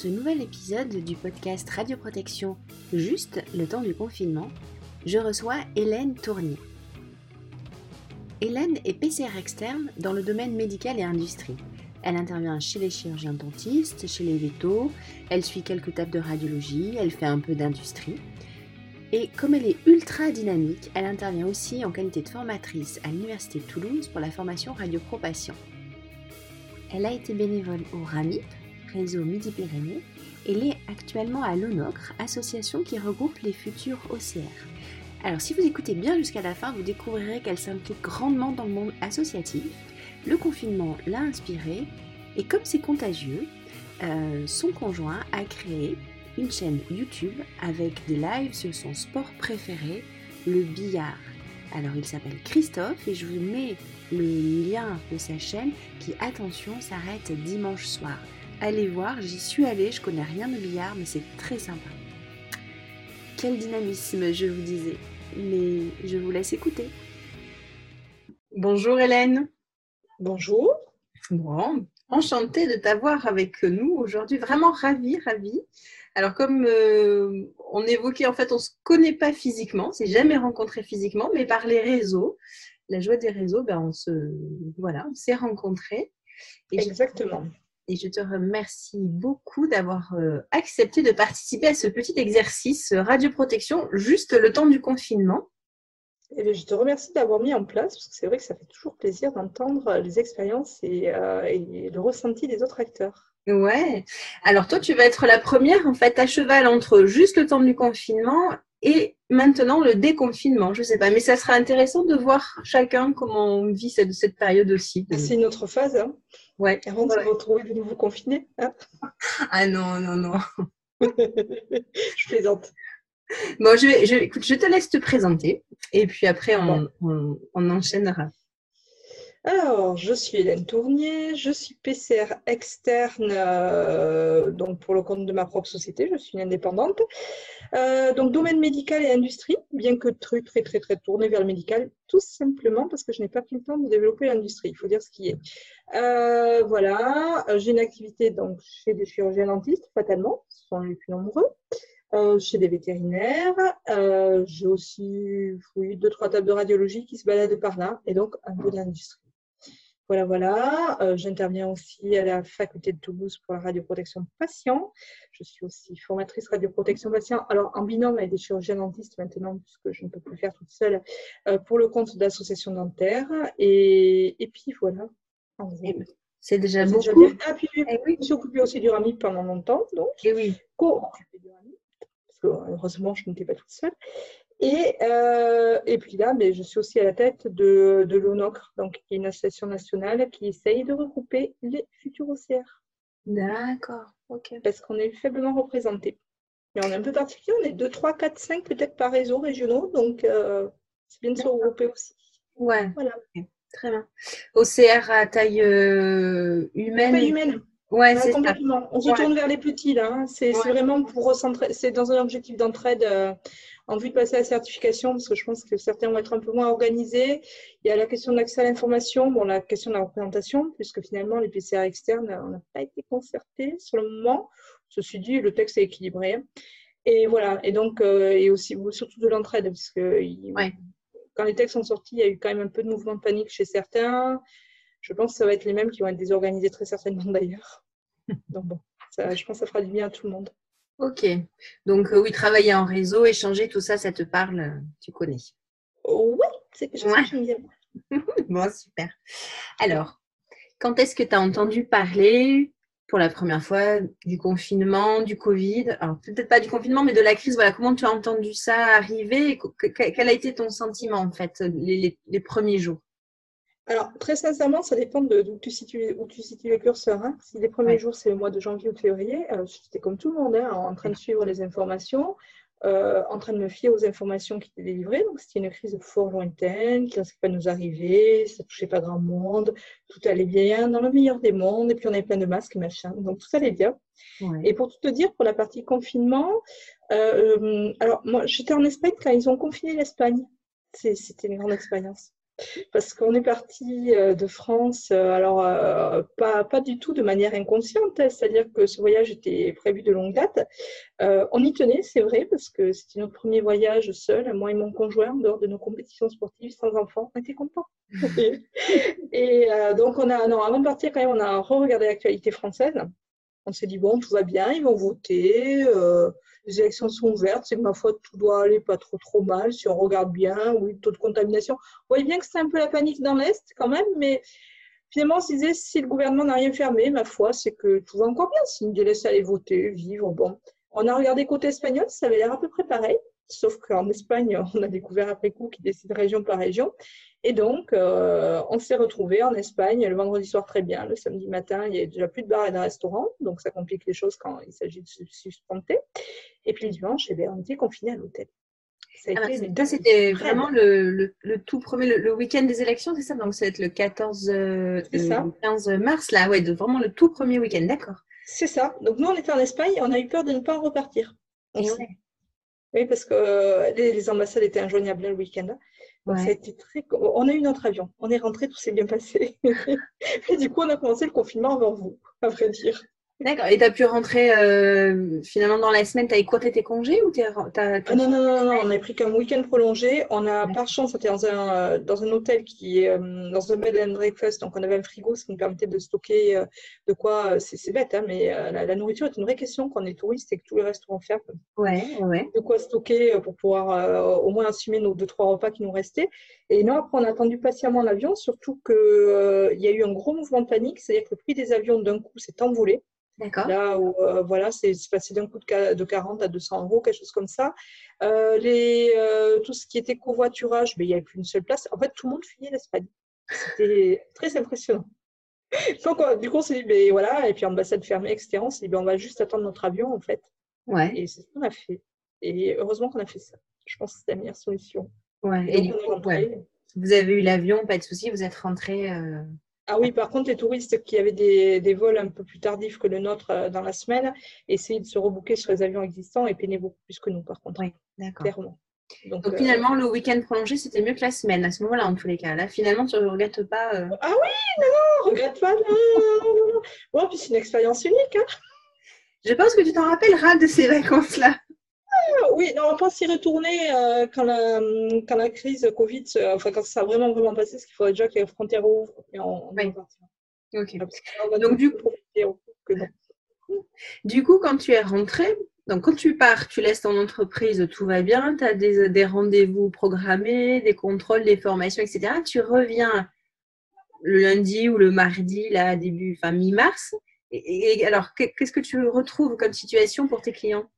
Ce nouvel épisode du podcast Radioprotection Juste le temps du confinement, je reçois Hélène Tournier. Hélène est PCR externe dans le domaine médical et industrie. Elle intervient chez les chirurgiens dentistes, chez les vétos, elle suit quelques tables de radiologie, elle fait un peu d'industrie. Et comme elle est ultra dynamique, elle intervient aussi en qualité de formatrice à l'Université de Toulouse pour la formation Radio. Elle a été bénévole au RAMIP, réseau Midi-Pyrénées, et l'est actuellement à l'ONOCRE, association qui regroupe les futurs OCR. Alors si vous écoutez bien jusqu'à la fin, vous découvrirez qu'elle s'implique grandement dans le monde associatif. Le confinement l'a inspirée, et comme c'est contagieux, euh, son conjoint a créé une chaîne YouTube avec des lives sur son sport préféré, le billard. Alors il s'appelle Christophe et je vous mets le lien de sa chaîne qui, attention, s'arrête dimanche soir. Allez voir, j'y suis allée, je connais rien de billard, mais c'est très sympa. Quel dynamisme, je vous disais. Mais je vous laisse écouter. Bonjour Hélène. Bonjour. Bon, enchantée de t'avoir avec nous aujourd'hui, vraiment ravie, ravie. Alors comme euh, on évoquait, en fait, on ne se connaît pas physiquement, c'est jamais rencontré physiquement, mais par les réseaux, la joie des réseaux, ben, on se, voilà, on s'est rencontrés. Exactement. Et je te remercie beaucoup d'avoir euh, accepté de participer à ce petit exercice radioprotection juste le temps du confinement. Et je te remercie d'avoir mis en place, parce que c'est vrai que ça fait toujours plaisir d'entendre les expériences et, euh, et, le ressenti des autres acteurs. Ouais. Alors toi, tu vas être la première en fait à cheval entre juste le temps du confinement et maintenant le déconfinement. Je sais pas, mais ça sera intéressant de voir chacun comment on vit cette, cette période aussi. C'est une autre phase. Hein ouais. Avant de se retrouver de nouveau confiné. Hein ah non, non, non. je plaisante. Bon, je, vais, je, écoute, je te laisse te présenter et puis après on, on, on enchaînera. Alors, je suis Hélène Tournier, je suis PCR externe, euh, donc pour le compte de ma propre société, je suis indépendante. Euh, donc, domaine médical et industrie, bien que très, très, très, très tourné vers le médical, tout simplement parce que je n'ai pas pris le temps de développer l'industrie, il faut dire ce qui est. Euh, voilà, j'ai une activité donc chez des chirurgiens dentistes, fatalement, ce sont les plus nombreux. Chez des vétérinaires. J'ai aussi oui, deux, trois tables de radiologie qui se baladent par là, et donc un peu d'industrie. Voilà, voilà. Euh, J'interviens aussi à la faculté de Toulouse pour la radioprotection patient. Je suis aussi formatrice radioprotection patient, alors en binôme avec des chirurgiens dentistes maintenant, puisque je ne peux plus faire toute seule, euh, pour le compte d'associations dentaires. Et, et puis voilà. C'est déjà beaucoup. Déjà ah, puis, eh oui. je me suis occupée aussi du RAMIP pendant longtemps. Donc, et eh oui. parce que heureusement, je n'étais pas toute seule. Et, euh, et puis là, mais je suis aussi à la tête de, de l'ONOCRE, donc qui est une association nationale qui essaye de regrouper les futurs OCR. D'accord, ok. Parce qu'on est faiblement représentés. Mais on est un peu particulier, on est 2, 3, 4, 5 peut-être par réseau régionaux, donc euh, c'est bien de se regrouper aussi. Ouais, voilà. Très bien. OCR à taille euh, humaine Taille humaine. Ouais, c'est complètement. On se tourne vers les petits là. Hein. C'est ouais. vraiment pour recentrer. C'est dans un objectif d'entraide euh, en vue de passer à la certification, parce que je pense que certains vont être un peu moins organisés. Il y a la question de l'accès à l'information, bon, la question de la représentation, puisque finalement, les PCR externes, on n'a pas été concertés sur le moment. Ceci dit, le texte est équilibré. Et voilà. Et donc, euh, et aussi, surtout de l'entraide, parce que il, ouais. quand les textes sont sortis, il y a eu quand même un peu de mouvement de panique chez certains. Je pense que ça va être les mêmes qui vont être désorganisés très certainement d'ailleurs. Donc bon, ça, je pense que ça fera du bien à tout le monde. Ok. Donc euh, oui, travailler en réseau, échanger, tout ça, ça te parle, euh, tu connais. Oui, c'est quelque chose ouais. que j'aime bien. bon, super. Alors, quand est-ce que tu as entendu parler pour la première fois du confinement, du Covid? Alors, peut-être pas du confinement, mais de la crise. Voilà, comment tu as entendu ça arriver? Quel a été ton sentiment, en fait, les, les, les premiers jours? Alors, très sincèrement, ça dépend de d'où tu situes, où tu situes le curseur. Hein. Si les premiers ouais. jours, c'est le mois de janvier ou de février, j'étais comme tout le monde, hein, en train de suivre les informations, euh, en train de me fier aux informations qui étaient délivrées. Donc, c'était une crise fort lointaine, qui ne risquait pas de nous arriver, ça ne touchait pas grand monde, tout allait bien, dans le meilleur des mondes, et puis on avait plein de masques, machin. Donc, tout allait bien. Ouais. Et pour tout te dire, pour la partie confinement, euh, alors, moi, j'étais en Espagne quand ils ont confiné l'Espagne. C'était une grande expérience. Parce qu'on est parti euh, de France, euh, alors euh, pas, pas du tout de manière inconsciente, hein, c'est-à-dire que ce voyage était prévu de longue date. on y tenait, c'est vrai, parce que c'était notre premier voyage seul, moi et mon conjoint, en dehors de nos compétitions sportives, sans enfants, on était contents. et, donc, on a, non, avant de partir, quand même, on a re-regardé l'actualité française. On s'est dit, bon, tout va bien, ils vont voter les élections sont ouvertes, c'est que ma foi, tout doit aller pas trop trop mal si on regarde bien, oui, le taux de contamination. On voyez bien que c'est un peu la panique dans l'Est quand même, mais finalement, on se disait, si le gouvernement n'a rien fermé, ma foi, c'est que tout va encore bien, s'il nous laisse aller voter, vivre, bon. On a regardé côté espagnol, ça avait l'air à peu près pareil, sauf qu'en Espagne, on a découvert après coup qu'ils décident région par région. Et donc, euh, on s'est retrouvés en Espagne le vendredi soir très bien. Le samedi matin, il n'y a déjà plus de bar et de restaurant, donc ça complique les choses quand il s'agit de se suspenter. Et puis le dimanche, eh bien, on était confinés à l'hôtel. Ça ah c'était vraiment le, tout premier, le, week-end des élections, c'est ça? Donc, ça va être le 14, euh, 15 mars, là, ouais, vraiment le tout premier week-end, d'accord. C'est ça. Donc, nous, on était en Espagne on a eu peur de ne pas en repartir. Oui, parce que euh, les, ambassades étaient injoignables le week-end. ça a été très... On a eu notre avion, on est rentré, tout s'est bien passé. et du coup, on a commencé le confinement avant vous, à vrai dire. D'accord. Et tu as pu rentrer euh, finalement dans la semaine, tu as écourté tes congés ou ah non, non, non, non, on a pris qu'un week-end prolongé. On a, par chance, on était dans un, euh, dans un hôtel qui est euh, dans un bed and breakfast, donc on avait un frigo, ce qui nous permettait de stocker de quoi, c'est bête, hein, mais la, nourriture est une vraie question quand on est touriste et que tous les restaurants ferment. Ouais, ouais. De quoi stocker pour pouvoir au moins assumer nos deux, trois repas qui nous restaient. Et non, après, on a attendu patiemment l'avion, surtout qu'il il y a eu un gros mouvement de panique, c'est-à-dire que le prix des avions d'un coup s'est envolé. Là où, euh, voilà, c'est passé d'un coup de, 40 à 200 euros, quelque chose comme ça. Euh, les, euh, tout ce qui était covoiturage, ben, il n'y avait plus une seule place. En fait, tout le monde fuyait l'Espagne. C'était très impressionnant. Donc, du coup, on s'est dit, ben, voilà, et puis ambassade fermée, etc. On s'est dit, ben, on va juste attendre notre avion, en fait. Ouais. Et c'est ce qu'on a fait. Et heureusement qu'on a fait ça. Je pense que c'était la meilleure solution. Ouais. Et, Vous avez eu l'avion, pas de souci, vous êtes rentré. Ah oui, par contre, les touristes qui avaient des, vols un peu plus tardifs que le nôtre euh, dans la semaine essayaient de se rebooker sur les avions existants et peinaient beaucoup plus que nous, par contre. Oui, d'accord. Clairement. Donc, euh, finalement, le week-end prolongé, c'était mieux que la semaine à ce moment-là, en tous les cas. Là, finalement, tu ne regrettes pas. Euh, ah oui, non, non, regrette pas, non, non, non. Bon, puis c'est une expérience unique. Hein. Je pense que tu t'en rappelleras de ces vacances-là. Ah, oui, on pense y retourner euh, quand, la, quand la crise Covid, enfin quand ça a vraiment vraiment passé, parce qu'il faudrait déjà que les frontières ouvrent et on, oui. Ok. Donc du coup, du coup, quand tu es rentré, donc quand tu pars, tu laisses ton entreprise, tout va bien, tu as des, des rendez-vous programmés, des contrôles, des formations, etc. Tu reviens le lundi ou le mardi, là, début, enfin mi-mars. et alors, qu'est-ce que tu retrouves comme situation pour tes clients?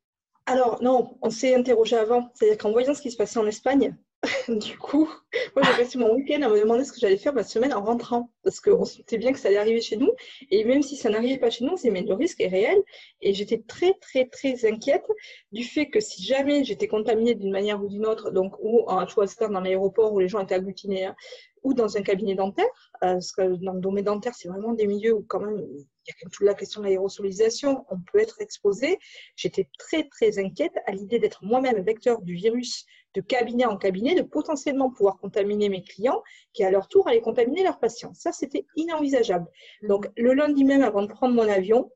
Alors, non, on s'est interrogé avant. C'est-à-dire qu'en voyant ce qui se passait en Espagne, du coup, moi j'ai passé mon week-end à me demander ce que j'allais faire ma semaine en rentrant. Parce qu'on sentait bien que ça allait arriver chez nous. Et même si ça n'arrivait pas chez nous, c'est mais le risque est réel. Et j'étais très, très, très inquiète du fait que si jamais j'étais contaminée d'une manière ou d'une autre, donc ou en choisir dans l'aéroport où les gens étaient agglutinés, hein, ou dans un cabinet dentaire, euh, parce que dans le domaine dentaire, c'est vraiment des milieux où quand même il y a toute la question de l'aérosolisation, on peut être exposé. J'étais très très inquiète à l'idée d'être moi-même vecteur du virus de cabinet en cabinet, de potentiellement pouvoir contaminer mes clients qui à leur tour allaient contaminer leurs patients. Ça, c'était inenvisageable. Donc le lundi même, avant de prendre mon avion,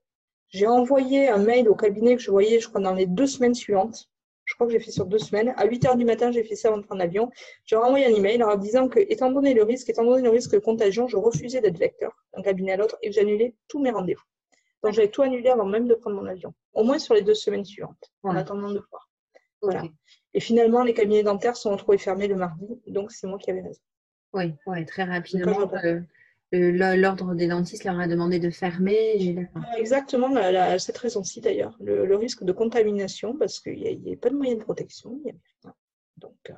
j'ai envoyé un mail au cabinet que je voyais, je crois, dans les deux semaines suivantes, je crois que j'ai fait sur deux semaines. À 8 heures du matin, j'ai fait ça avant de prendre l'avion. J'ai envoyé un email en leur disant que, étant donné le risque, étant donné le risque de contagion, je refusais d'être vecteur d'un cabinet à l'autre et que j'annulais tous mes rendez-vous. Donc, j'avais tout annulé avant même de prendre mon avion. Au moins sur les deux semaines suivantes, en attendant de voir. Voilà. Et finalement, les cabinets dentaires sont retrouvés fermés le mardi. Donc, c'est moi qui avais raison. Oui, ouais, très rapidement l'ordre des dentistes leur a demandé de fermer. Ah, exactement, cette raison-ci d'ailleurs, le, risque de contamination, parce qu'il n'y a, pas de moyen de protection. Donc, euh,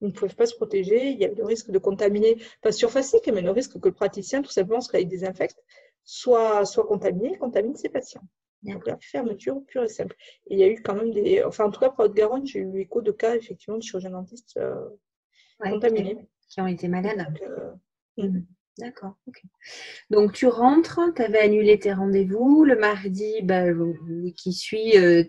ils ne pouvaient pas se protéger. Il y avait le risque de contaminer, pas surfacique, mais le risque que le praticien, tout simplement, parce qu'il désinfecte, soit, soit contaminé, contamine ses patients. Donc la fermeture pure et simple. Et il y a eu quand même des. Enfin, en tout cas, pour Haute-Garonne, j'ai eu écho de cas, effectivement, de chirurgiens dentistes euh, contaminés. Qui ont été malades. Euh, mm. D'accord, ok. Donc tu rentres, tu avais annulé tes rendez-vous. Le mardi bah, qui suit, euh,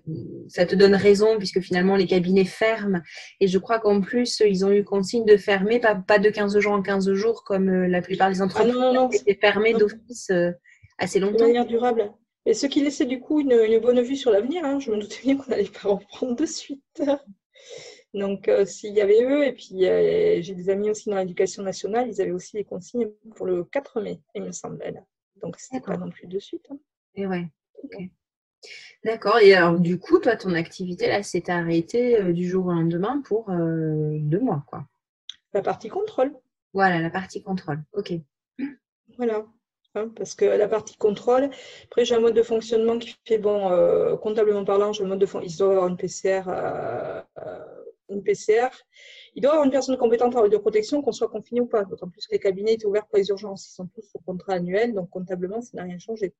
ça te donne raison puisque finalement les cabinets ferment. Et je crois qu'en plus, ils ont eu consigne de fermer, pas, pas de 15 jours en 15 jours comme euh, la plupart des entreprises. Ah non, non, non. C'était fermé d'office euh, assez longtemps. De manière durable. Et ce qui laissait du coup une, bonne vue sur l'avenir. Hein. Je me doutais bien qu'on n'allait pas reprendre de suite. Donc, euh, s'il y avait eux, et puis euh, j'ai des amis aussi dans l'éducation nationale, ils avaient aussi des consignes pour le 4 mai, il me semble. Donc, c'était pas non plus de suite. Hein. Et ouais, ok. D'accord. Et alors, du coup, toi, ton activité, là, s'est arrêtée euh, du jour au lendemain pour deux mois, quoi. La partie contrôle. Voilà, la partie contrôle. Ok. Voilà. Hein, parce que la partie contrôle, après j'ai un mode de fonctionnement qui fait, bon, comptablement parlant, j'ai le mode de fonctionnement, il doit avoir une PCR une PCR, il doit y avoir une personne compétente en protection, qu'on soit confiné ou pas. D'autant plus que les cabinets étaient ouverts pour les urgences. Ils sont tous au contrat annuel, donc comptablement, ça n'a rien changé.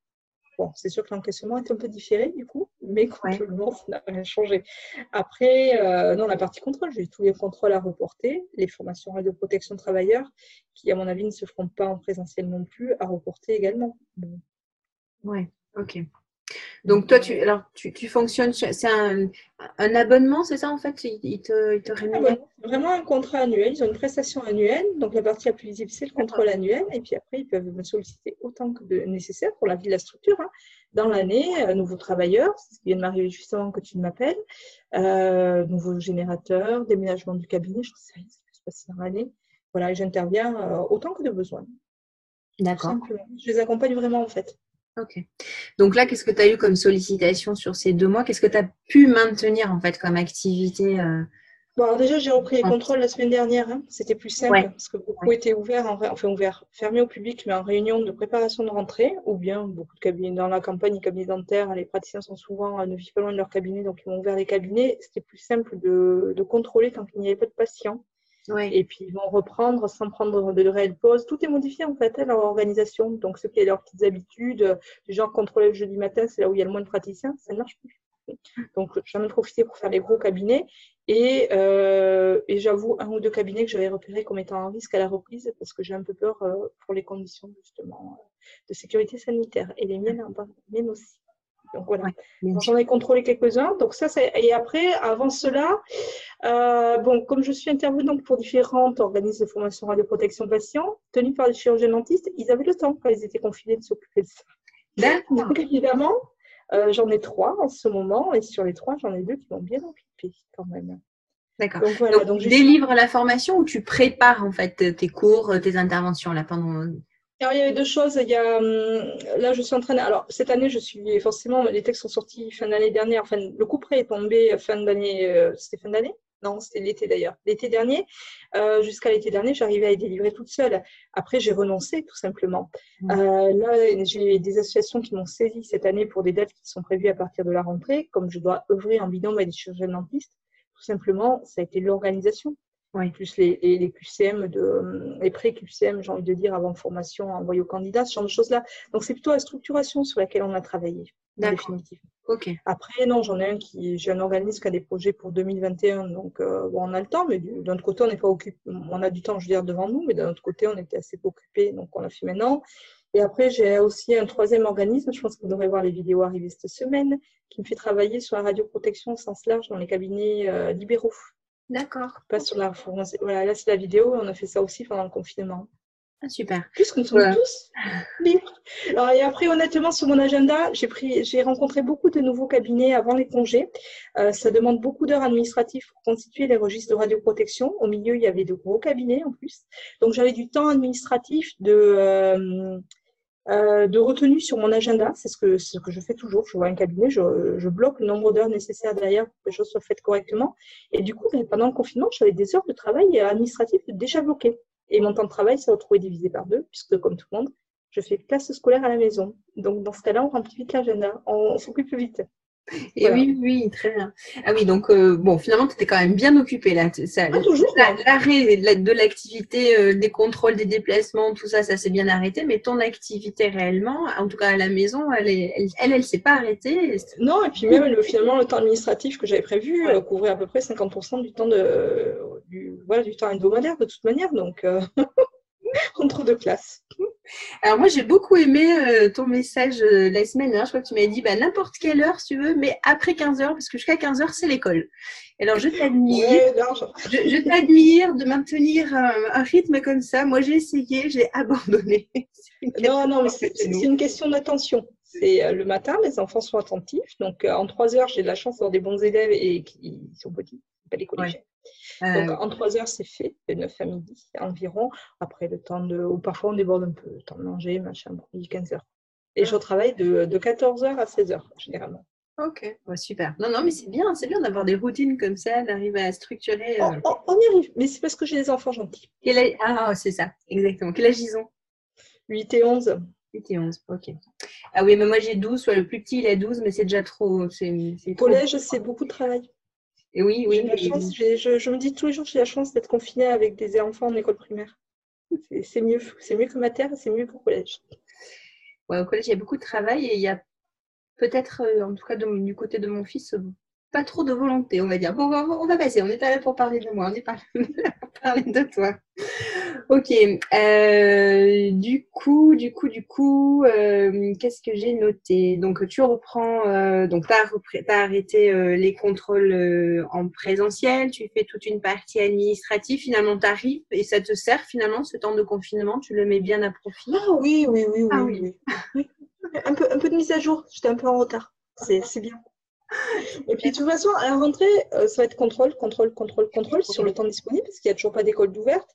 Bon, c'est sûr que l'encaissement est un peu différé du coup, mais comptablement, ça n'a rien changé. Après, euh, non, la partie contrôle, j'ai tous les contrôles à reporter, les formations de protection travailleurs, qui à mon avis ne se feront pas en présentiel non plus, à reporter également. Oui, ok. Donc toi, tu, alors, tu, tu fonctionnes, c'est un, un, abonnement, c'est ça en fait Ils te, il te rémunèrent Vraiment un contrat annuel, ils ont une prestation annuelle. Donc la partie la plus visible, c'est le contrôle annuel. Et puis après, ils peuvent me solliciter autant que de, nécessaire pour la vie de la structure. Hein. Dans l'année, euh, nouveaux travailleurs, c'est ce qui vient de m'arriver justement que tu m'appelles, euh, nouveaux générateurs, déménagement du cabinet, je ne sais rien ce qui se passer dans l'année. Voilà, et j'interviens euh, autant que de besoin. D'accord. Je les accompagne vraiment en fait. Ok. Donc là, qu'est-ce que tu as eu comme sollicitation sur ces deux mois? Qu'est-ce que tu as pu maintenir en fait comme activité euh? bon, déjà, j'ai repris les contrôles la semaine dernière. Hein. C'était plus simple parce que beaucoup étaient ouverts, en, enfin ouverts, fermés au public, mais en réunion de préparation de rentrée, ou bien beaucoup de cabinets dans la campagne, les cabinets dentaires, les praticiens sont souvent euh, ne vivent pas loin de leur cabinet, donc ils ont ouvert les cabinets. C'était plus simple de, de contrôler tant qu'il n'y avait pas de patients. Et puis ils vont reprendre sans prendre de réelle pause. Tout est modifié en fait, hein, leur organisation. Donc ceux qui ont leurs petites habitudes, du genre contrôler le jeudi matin, c'est là où il y a le moins de praticiens, ça ne marche plus. Donc j'en ai profité pour faire les gros cabinets. Et, euh, et j'avoue un ou deux cabinets que j'avais repérés comme étant en risque à la reprise parce que j'ai un peu peur euh, pour les conditions justement de sécurité sanitaire. Et les miennes, miennes aussi. Donc voilà. J'en ai contrôlé quelques-uns. Donc ça, et après, avant cela, euh, bon, comme je suis intervenante pour différentes organismes de formation radioprotection patients, tenus par les chirurgiens dentistes, ils avaient le temps quand ils étaient confinés de s'occuper de ça. Donc évidemment, euh, j'en ai trois en ce moment, et sur les trois, j'en ai deux qui vont bien occupé quand même. D'accord. Donc, voilà, donc, tu délivres la formation ou tu prépares en fait tes cours, tes interventions là pendant alors, il y avait deux choses. Il y a, hum, là, je suis en train Alors, cette année, je suis forcément, les textes sont sortis fin d'année dernière. Enfin, le coup près est tombé fin d'année. Euh, c'était fin d'année? Non, c'était l'été d'ailleurs. L'été dernier, euh, jusqu'à l'été dernier, j'arrivais à les délivrer toute seule. Après, j'ai renoncé, tout simplement. Mmh. Euh, là, j'ai des associations qui m'ont saisi cette année pour des dates qui sont prévues à partir de la rentrée. Comme je dois œuvrer en binôme avec des chirurgiens dentistes, tout simplement, ça a été l'organisation plus les, les, QCM, de, les pré-QCM, j'ai envie de dire, avant formation, envoyé aux candidats, ce genre de choses-là. Donc, c'est plutôt la structuration sur laquelle on a travaillé, définitivement. Ok. Après, non, j'en ai un qui, j'ai un organisme qui a des projets pour 2021, donc euh, bon, on a le temps, mais d'un autre côté, on n'est pas occupé, on a du temps, je veux dire, devant nous, mais d'un autre côté, on était assez occupé, donc on l'a fait maintenant. Et après, j'ai aussi un troisième organisme, je pense que vous devrez voir les vidéos arriver cette semaine, qui me fait travailler sur la radioprotection au sens large dans les cabinets euh, libéraux. D'accord. Pas sur la Voilà, là c'est la vidéo, on a fait ça aussi pendant le confinement. Ah, super. Puisque nous sommes tous libres. Alors, et après, honnêtement, sur mon agenda, j'ai pris, j'ai rencontré beaucoup de nouveaux cabinets avant les congés. Euh, ça demande beaucoup d'heures administratives pour constituer les registres de radioprotection. Au milieu, il y avait de gros cabinets en plus. Donc, j'avais du temps administratif de, euh, euh, de retenue sur mon agenda. C'est ce que, ce que je fais toujours. Je vois un cabinet, je, je bloque le nombre d'heures nécessaires derrière pour que les choses soient faites correctement. Et du coup, ben, pendant le confinement, j'avais des heures de travail administratif déjà bloquées. Et mon temps de travail s'est retrouvé divisé par deux, puisque comme tout le monde, je fais classe scolaire à la maison. Donc, dans ce cas-là, on remplit vite l'agenda, on s'occupe plus vite. Et oui, oui, très bien. Ah oui, donc euh, bon, finalement, tu étais quand même bien occupé là. Ça, ah, L'arrêt de l'activité, euh, des contrôles, des déplacements, tout ça, ça s'est bien arrêté. Mais ton activité réellement, en tout cas à la maison, elle, elle, elle, elle, s'est pas arrêtée. Non, et puis même le, finalement, le temps administratif que j'avais prévu euh, couvrait à peu près 50% du temps de, du, voilà, du temps hebdomadaire de toute manière. Donc, entre deux classes. Alors moi j'ai beaucoup aimé euh, ton message euh, la semaine dernière. Je crois que tu m'as dit bah, n'importe quelle heure si tu veux, mais après 15 heures, parce que jusqu'à 15 heures c'est l'école. Alors je t'admire, je, t'admire de maintenir un, rythme comme ça. Moi j'ai essayé, j'ai abandonné. non, non, mais c'est une question d'attention. C'est euh, le matin, les enfants sont attentifs. Donc en 3 heures, j'ai de la chance d'avoir des bons élèves et qui sont petits, pas des collégiens. Donc, euh, en trois heures, c'est fait, de 9 à midi environ. Après, le temps de. Ou parfois, on déborde un peu, le temps de manger, machin, bon, 15 heures. Et je travaille de, de 14 heures à 16 heures, généralement. Ok, super. Non, non, mais c'est bien, c'est bien d'avoir des routines comme ça, d'arriver à structurer. Euh, on, y arrive, mais c'est parce que j'ai des enfants gentils. Ah, c'est ça, exactement. Quel âge ils ont? 8 et 11. 8 et 11, ok. Ah oui, mais moi j'ai 12, soit le plus petit il a 12, mais c'est déjà trop. Collège, c'est beaucoup de travail. Et oui, oui. je, me dis tous les jours, j'ai la chance d'être confinée avec des enfants en école primaire. C'est mieux, c'est mieux que ma terre, c'est mieux qu'au collège. Ouais, au collège, il y a beaucoup de travail et il y a peut-être, euh, en tout cas du côté de mon fils, pas trop de volonté, on va dire. Bon, on va, passer, on n'est pas là pour parler de moi, on est pas là pour parler de toi. Ok, euh, du coup, du coup, du coup, euh, qu'est-ce que j'ai noté? Donc, tu reprends, euh, donc tu as, arrêté les contrôles en présentiel, tu fais toute une partie administrative, finalement, tu arrives et ça te sert finalement ce temps de confinement, tu le mets bien à profit? Ah oui, oui, oui, oui. Ah oui. oui. Un, peu, un peu de mise à jour, j'étais un peu en retard, c'est bien. Et puis de toute façon, à la rentrée, euh, ça va être contrôle, contrôle, contrôle, contrôle sur le temps disponible, parce qu'il n'y a toujours pas d'école d'ouverte.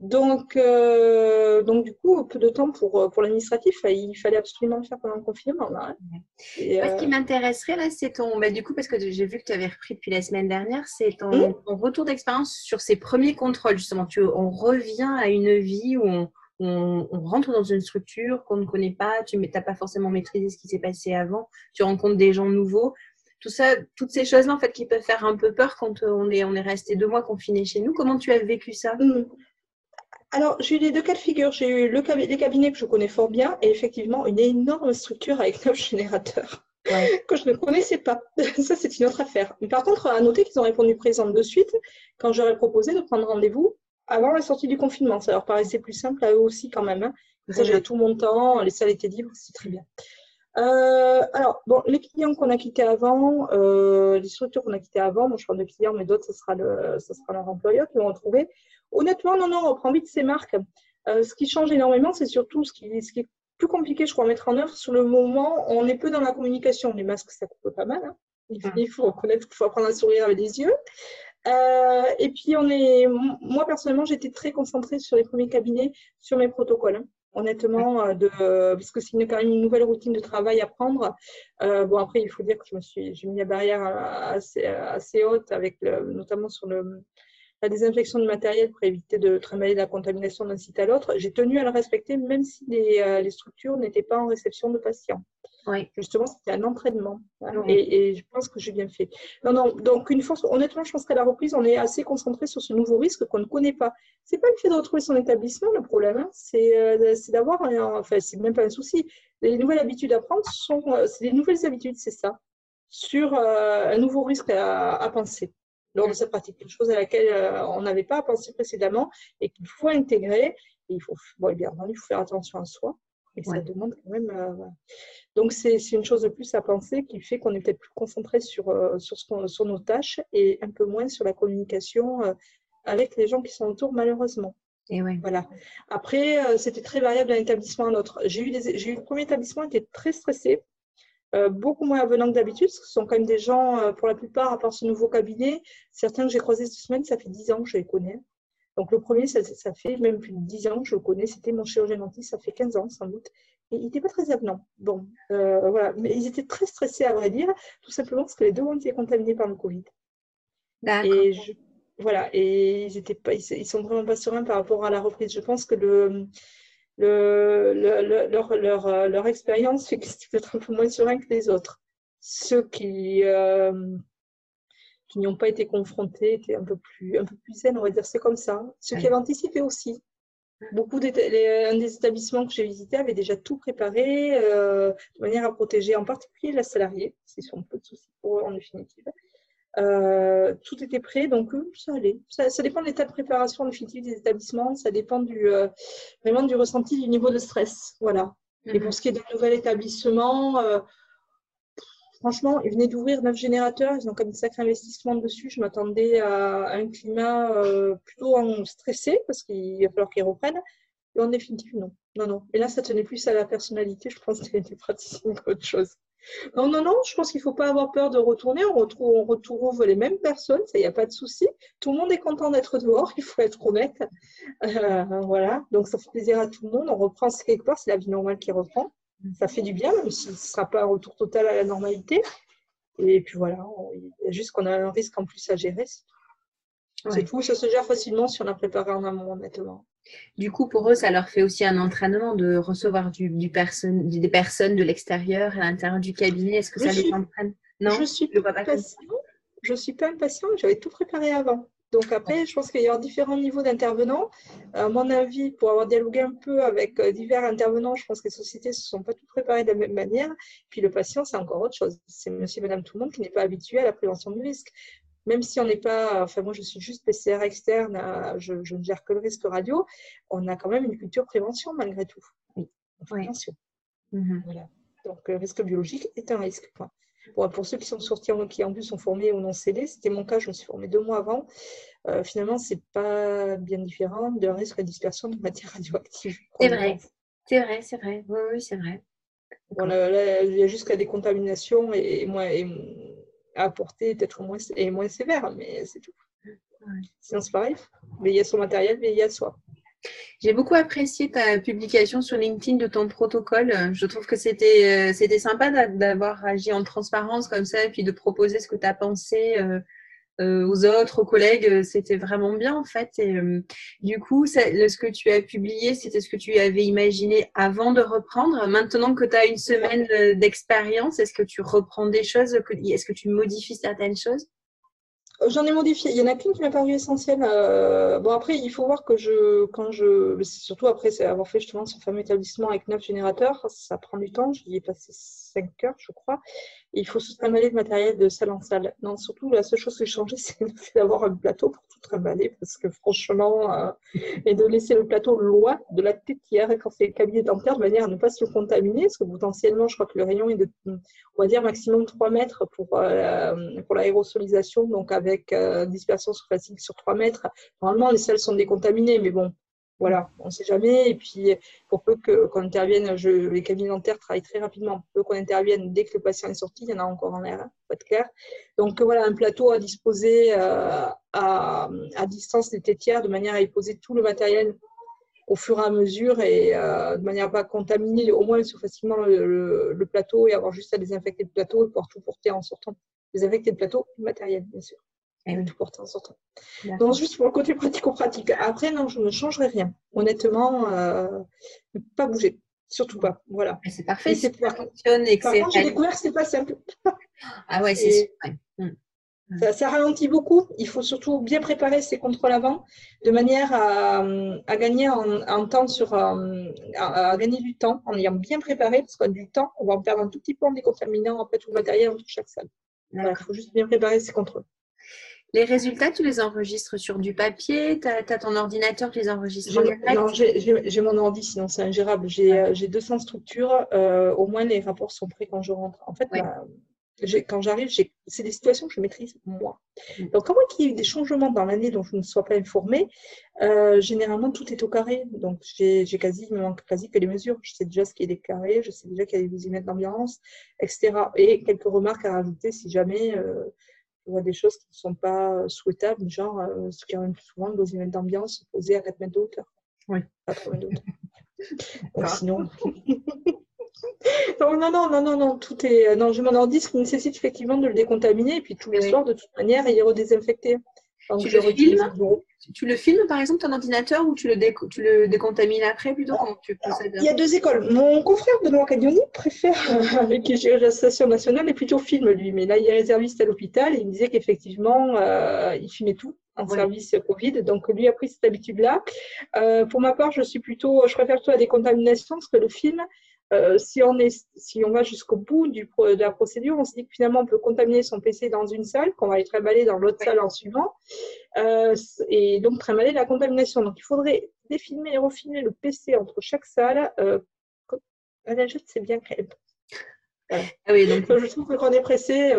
Donc, euh, donc du coup, peu de temps pour, euh, pour l'administratif, il fallait absolument le faire pendant le confinement. Là, Ce qui m'intéresserait là, c'est ton, bah, du coup, parce que j'ai vu que tu avais repris depuis la semaine dernière, c'est ton, mmh. retour d'expérience sur ces premiers contrôles. Justement, tu, on revient à une vie où on, on, rentre dans une structure qu'on ne connaît pas, tu n'as pas forcément maîtrisé ce qui s'est passé avant, tu rencontres des gens nouveaux tout ça, toutes ces choses-là en fait qui peuvent faire un peu peur quand on est, on est resté deux mois confiné chez nous. Comment tu as vécu ça? Mmh. Alors, j'ai eu les deux cas de figure. J'ai eu le, les cabinets que je connais fort bien et effectivement une énorme structure avec neuf générateurs que je ne connaissais pas. ça, c'est une autre affaire. Mais par contre, à noter qu'ils ont répondu présent de suite quand j'aurais proposé de prendre rendez-vous avant la sortie du confinement. Ça leur paraissait plus simple à eux aussi quand même. Hein. Ça, j'avais tout mon temps, les salles étaient libres, c'est très bien. Euh, alors, bon, les clients qu'on a quittés avant, euh, les structures qu'on a quittées avant, moi je parle de clients, mais d'autres, ce sera, le, ce sera leur employeur qui vont retrouver. Honnêtement, non, non, on reprend vite ces marques. Euh, ce qui change énormément, c'est surtout ce qui, ce qui est plus compliqué, je crois, à mettre en œuvre. Sur le moment, on est peu dans la communication. Les masques, ça coupe pas mal. Hein. Il, faut reconnaître qu'il faut apprendre à sourire avec les yeux. Euh, et puis, on est, moi personnellement, j'étais très concentrée sur les premiers cabinets, sur mes protocoles. Hein honnêtement, euh, de, parce que c'est quand même une nouvelle routine de travail à prendre. Euh, bon, après, il faut dire que je me suis, j'ai mis la barrière assez, haute, avec notamment sur le, la désinfection du matériel pour éviter de trimballer la contamination d'un site à l'autre. J'ai tenu à le respecter, même si euh, les structures n'étaient pas en réception de patients. Oui. Justement, c'était un entraînement. Hein, et, et, je pense que j'ai bien fait. Non, non, donc une fois, honnêtement, je pense qu'à la reprise, on est assez concentré sur ce nouveau risque qu'on ne connaît pas. C'est pas le fait de retrouver son établissement, le problème, hein, euh, c'est d'avoir, enfin, c'est même pas un souci. Les nouvelles habitudes à prendre sont, euh, c'est des nouvelles habitudes, c'est ça, sur un nouveau risque à, à penser lors de cette pratique, quelque chose à laquelle euh, on n'avait pas pensé précédemment et qu'il faut intégrer. Et il faut, bon, bien entendu, il faut faire attention à soi. Et ça demande quand même. Euh, donc, c'est une chose de plus à penser qui fait qu'on est peut-être plus concentré sur, euh, sur, ce sur nos tâches et un peu moins sur la communication avec les gens qui sont autour, malheureusement. Et ouais. Voilà. Après, c'était très variable d'un établissement à l'autre. J'ai eu, j'ai eu le premier établissement qui était très stressé euh, beaucoup moins avenants que d'habitude. Ce sont quand même des gens, euh, pour la plupart, à part ce nouveau cabinet, certains que j'ai croisés cette semaine, ça fait 10 ans que je les connais. Donc le premier, ça, fait même plus de 10 ans que je le connais. C'était mon chirurgien dentiste, ça fait 15 ans sans doute. Et il n'était pas très avenant. Bon, euh, voilà. Mais ils étaient très stressés, à vrai dire, tout simplement parce que les deux ont été contaminés par le Covid. Et voilà, et ils étaient pas, ils, sont vraiment pas sereins par rapport à la reprise. Je pense que le, le, leur, leur, leur, expérience fait qu'ils sont peut-être un peu moins sereins que les autres. Ceux qui, euh, qui n'y ont pas été confrontés étaient un peu plus, un peu plus zen, on va dire, c'est comme ça. Ceux qui avaient anticipé aussi. Beaucoup des, des établissements que j'ai visités avaient déjà tout préparé euh, de manière à protéger en particulier la salariée, c'est un peu de soucis pour eux en définitive. tout était prêt, donc ça allait. Ça, dépend de l'état de préparation définitive des établissements, ça dépend du, vraiment du ressenti du niveau de stress. Voilà. Et pour mhm. ce qui est d'un nouvel établissement, Franchement, ils venaient d'ouvrir neuf générateurs, ils ont comme un sacré investissement dessus. Je m'attendais à, un climat euh, plutôt stressé parce qu'il va falloir qu'ils reprennent. Et en définitive, non. Non, non. Et là, ça tenait plus à la personnalité, je pense, des, des praticiens qu'autre chose. Non, non, non, je pense qu'il ne faut pas avoir peur de retourner. On retrouve, on les mêmes personnes, il n'y a pas de souci. Tout le monde est content d'être dehors, il faut être honnête. Euh, voilà, donc ça fait plaisir à tout le monde. On reprend quelque part, c'est la vie normale qui reprend ça fait du bien, même si ce ne sera pas un retour total à la normalité. Et puis voilà, il y a juste qu'on a un risque en plus à gérer. C'est tout, ça se gère facilement si on a préparé en amont, honnêtement. Du coup, pour eux, ça leur fait aussi un entraînement de recevoir du, des personnes de l'extérieur à l'intérieur du cabinet. Est-ce que ça les entraîne? Non, je suis pas Je suis pas impatient, j'avais tout préparé avant. Donc après, je pense qu'il y a différents niveaux d'intervenants. À mon avis, pour avoir dialogué un peu avec euh, divers intervenants, je pense que les sociétés ne se sont pas toutes préparées de la même manière. Puis le patient, c'est encore autre chose. C'est monsieur madame tout le monde qui n'est pas habitué à la prévention du risque. Même si on n'est pas, enfin moi je suis juste PCR externe, euh, je, ne gère que le risque radio, on a quand même une culture prévention malgré tout. Oui, prévention. Mhm. Voilà. Donc le risque biologique est un risque. Point pour ceux qui sont sortis, qui en plus sont formés ou non scellés, c'était mon cas, je me suis formée deux mois avant. Euh, finalement, ce n'est pas bien différent d'un risque de dispersion de matière radioactive. C'est vrai, c'est vrai, c'est vrai. Oui, oui c'est vrai. il y a juste qu'à des contaminations et, moins, à apporter peut-être moins, et moins sévère, mais c'est tout. Sinon, c'est pareil. Mais il y a son matériel, mais il y a soi. J'ai beaucoup apprécié ta publication sur LinkedIn de ton protocole. Je trouve que c'était euh, c'était sympa d'avoir agi en transparence comme ça et puis de proposer ce que tu as pensé euh, euh, aux autres, aux collègues. C'était vraiment bien en fait. Et du coup, ce que tu as publié, c'était ce que tu avais imaginé avant de reprendre. Maintenant que tu as une semaine d'expérience, est-ce que tu reprends des choses Est-ce que tu modifies certaines choses? J'en ai modifié. Il y en a qu'une qui m'a paru essentielle. Euh, bon, après, il faut voir que je, quand je, surtout après avoir fait justement ce fameux établissement avec neuf générateurs, ça prend du temps. J'y ai passé cinq heures, je crois il faut se trimballer le matériel de salle en salle. Non, surtout, la seule chose que j'ai changé, c'est d'avoir un plateau pour tout trimballer, parce que franchement, euh, et de laisser le plateau loin de la têtière quand c'est le cabinet dentaire, de manière à ne pas se contaminer, parce que potentiellement, je crois que le rayon est de, on va dire, maximum 3 mètres pour, euh, pour l'aérosolisation, donc avec euh, dispersion surfacique sur 3 mètres. Normalement, les salles sont décontaminées, mais bon, voilà, on ne sait jamais. Et puis, pour peu qu'on intervienne, les cabinets dentaires travaillent très rapidement. Pour peu qu'on intervienne dès que le patient est sorti, il y en a encore en l'air, pour être clair. Donc, voilà, un plateau à disposer euh, à, distance des tétières de manière à y poser tout le matériel au fur et à mesure et euh, de manière à ne pas contaminer au moins facilement le, plateau et avoir juste à désinfecter le plateau et pouvoir tout porter en sortant. Désinfecter le plateau, le matériel, bien sûr. Et tout sortant. Donc, juste pour le côté pratico-pratique. Après, non, je ne changerai rien. Honnêtement, euh, pas bouger. Surtout pas. Voilà. C'est parfait. C'est ça fonctionne et Par contre, j'ai découvert que c'est pas simple. Ah ouais, c'est mmh. ça, ça, ralentit beaucoup. Il faut surtout bien préparer ses contrôles avant, de manière à, à gagner en, temps sur, euh, à, gagner du temps en ayant bien préparé, parce qu'on a du temps, on va en perdre un tout petit peu en décontaminant en fait tout le matériel entre chaque salle. il faut juste bien préparer ses contrôles. Les résultats, tu les enregistres sur du papier? Tu as, ton ordinateur, tu les enregistres en direct? Non, j'ai mon ordi, sinon c'est ingérable. J'ai 200 structures. Euh, au moins, les rapports sont prêts quand je rentre. En fait, quand j'arrive, c'est des situations que je maîtrise moi. Mm. Donc, comment qu'il y ait eu des changements dans l'année dont je ne sois pas informée, euh, généralement, tout est au carré. Donc, j'ai quasi, il me manque quasi que les mesures. Je sais déjà ce qui est déclaré, je sais déjà qu'il y a des dosimètres d'ambiance, etc. Et quelques remarques à rajouter si jamais... Euh, on voit des choses qui ne sont pas souhaitables, genre euh, ce qui arrive souvent, le dosimètre d'ambiance posé à 4 mètres de hauteur. Oui. Pas 3 mètres de hauteur. sinon. non, non, non, non, non, tout est. Non, je m'en ordi, ce qui nécessite effectivement de le décontaminer et puis tous les soirs, de toute manière, et y redésinfecter. Tu, le filmes, tu le filmes par exemple ton ordinateur ou tu le, tu le décontamines après plutôt? Tu Il y a deux écoles. Mon confrère Benoît Cagnoni préfère, avec qui j'ai l'association nationale, et plutôt film lui. Mais là, il est réserviste à l'hôpital et il me disait qu'effectivement, euh, il filmait tout en service Covid. Donc lui a pris cette habitude-là. Euh, pour ma part, je suis plutôt, je préfère plutôt la décontamination parce que le film, euh, si, on est, si on va jusqu'au bout du, de la procédure, on se dit que finalement, on peut contaminer son PC dans une salle, qu'on va aller trimballer dans l'autre salle en suivant, euh, et donc trimballer la contamination. Donc, il faudrait défilmer et refilmer le PC entre chaque salle. Euh, à la c'est bien même. Ah oui, donc... Je trouve que quand on est pressé,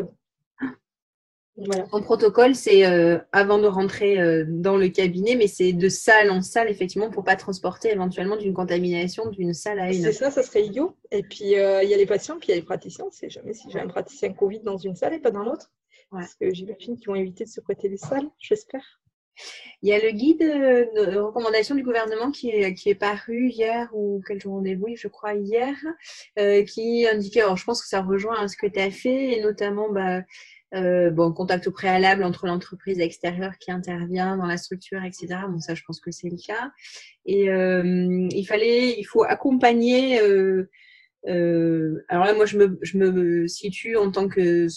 mon protocole, c'est euh, avant de rentrer euh, dans le cabinet, mais c'est de salle en salle, effectivement, pour ne pas transporter éventuellement d'une contamination d'une salle à une C'est ça, ça serait idiot. Et puis, euh, il y a les patients, puis il y a les praticiens. C'est jamais si j'ai un praticien Covid dans une salle et pas dans l'autre. Parce que j'imagine qu'ils vont éviter de se prêter les salles, j'espère. Il y a le guide de recommandation du gouvernement qui est, qui est paru hier ou quel jour on est, oui, je crois hier, qui indiquait, alors je pense que ça rejoint ce que tu as fait, et notamment bah, euh, bon, contact au préalable entre l'entreprise extérieure qui intervient dans la structure, etc. Bon, ça, je pense que c'est le cas. Et euh, il fallait, il faut accompagner. Euh, alors là, moi, je me, je me situe en tant que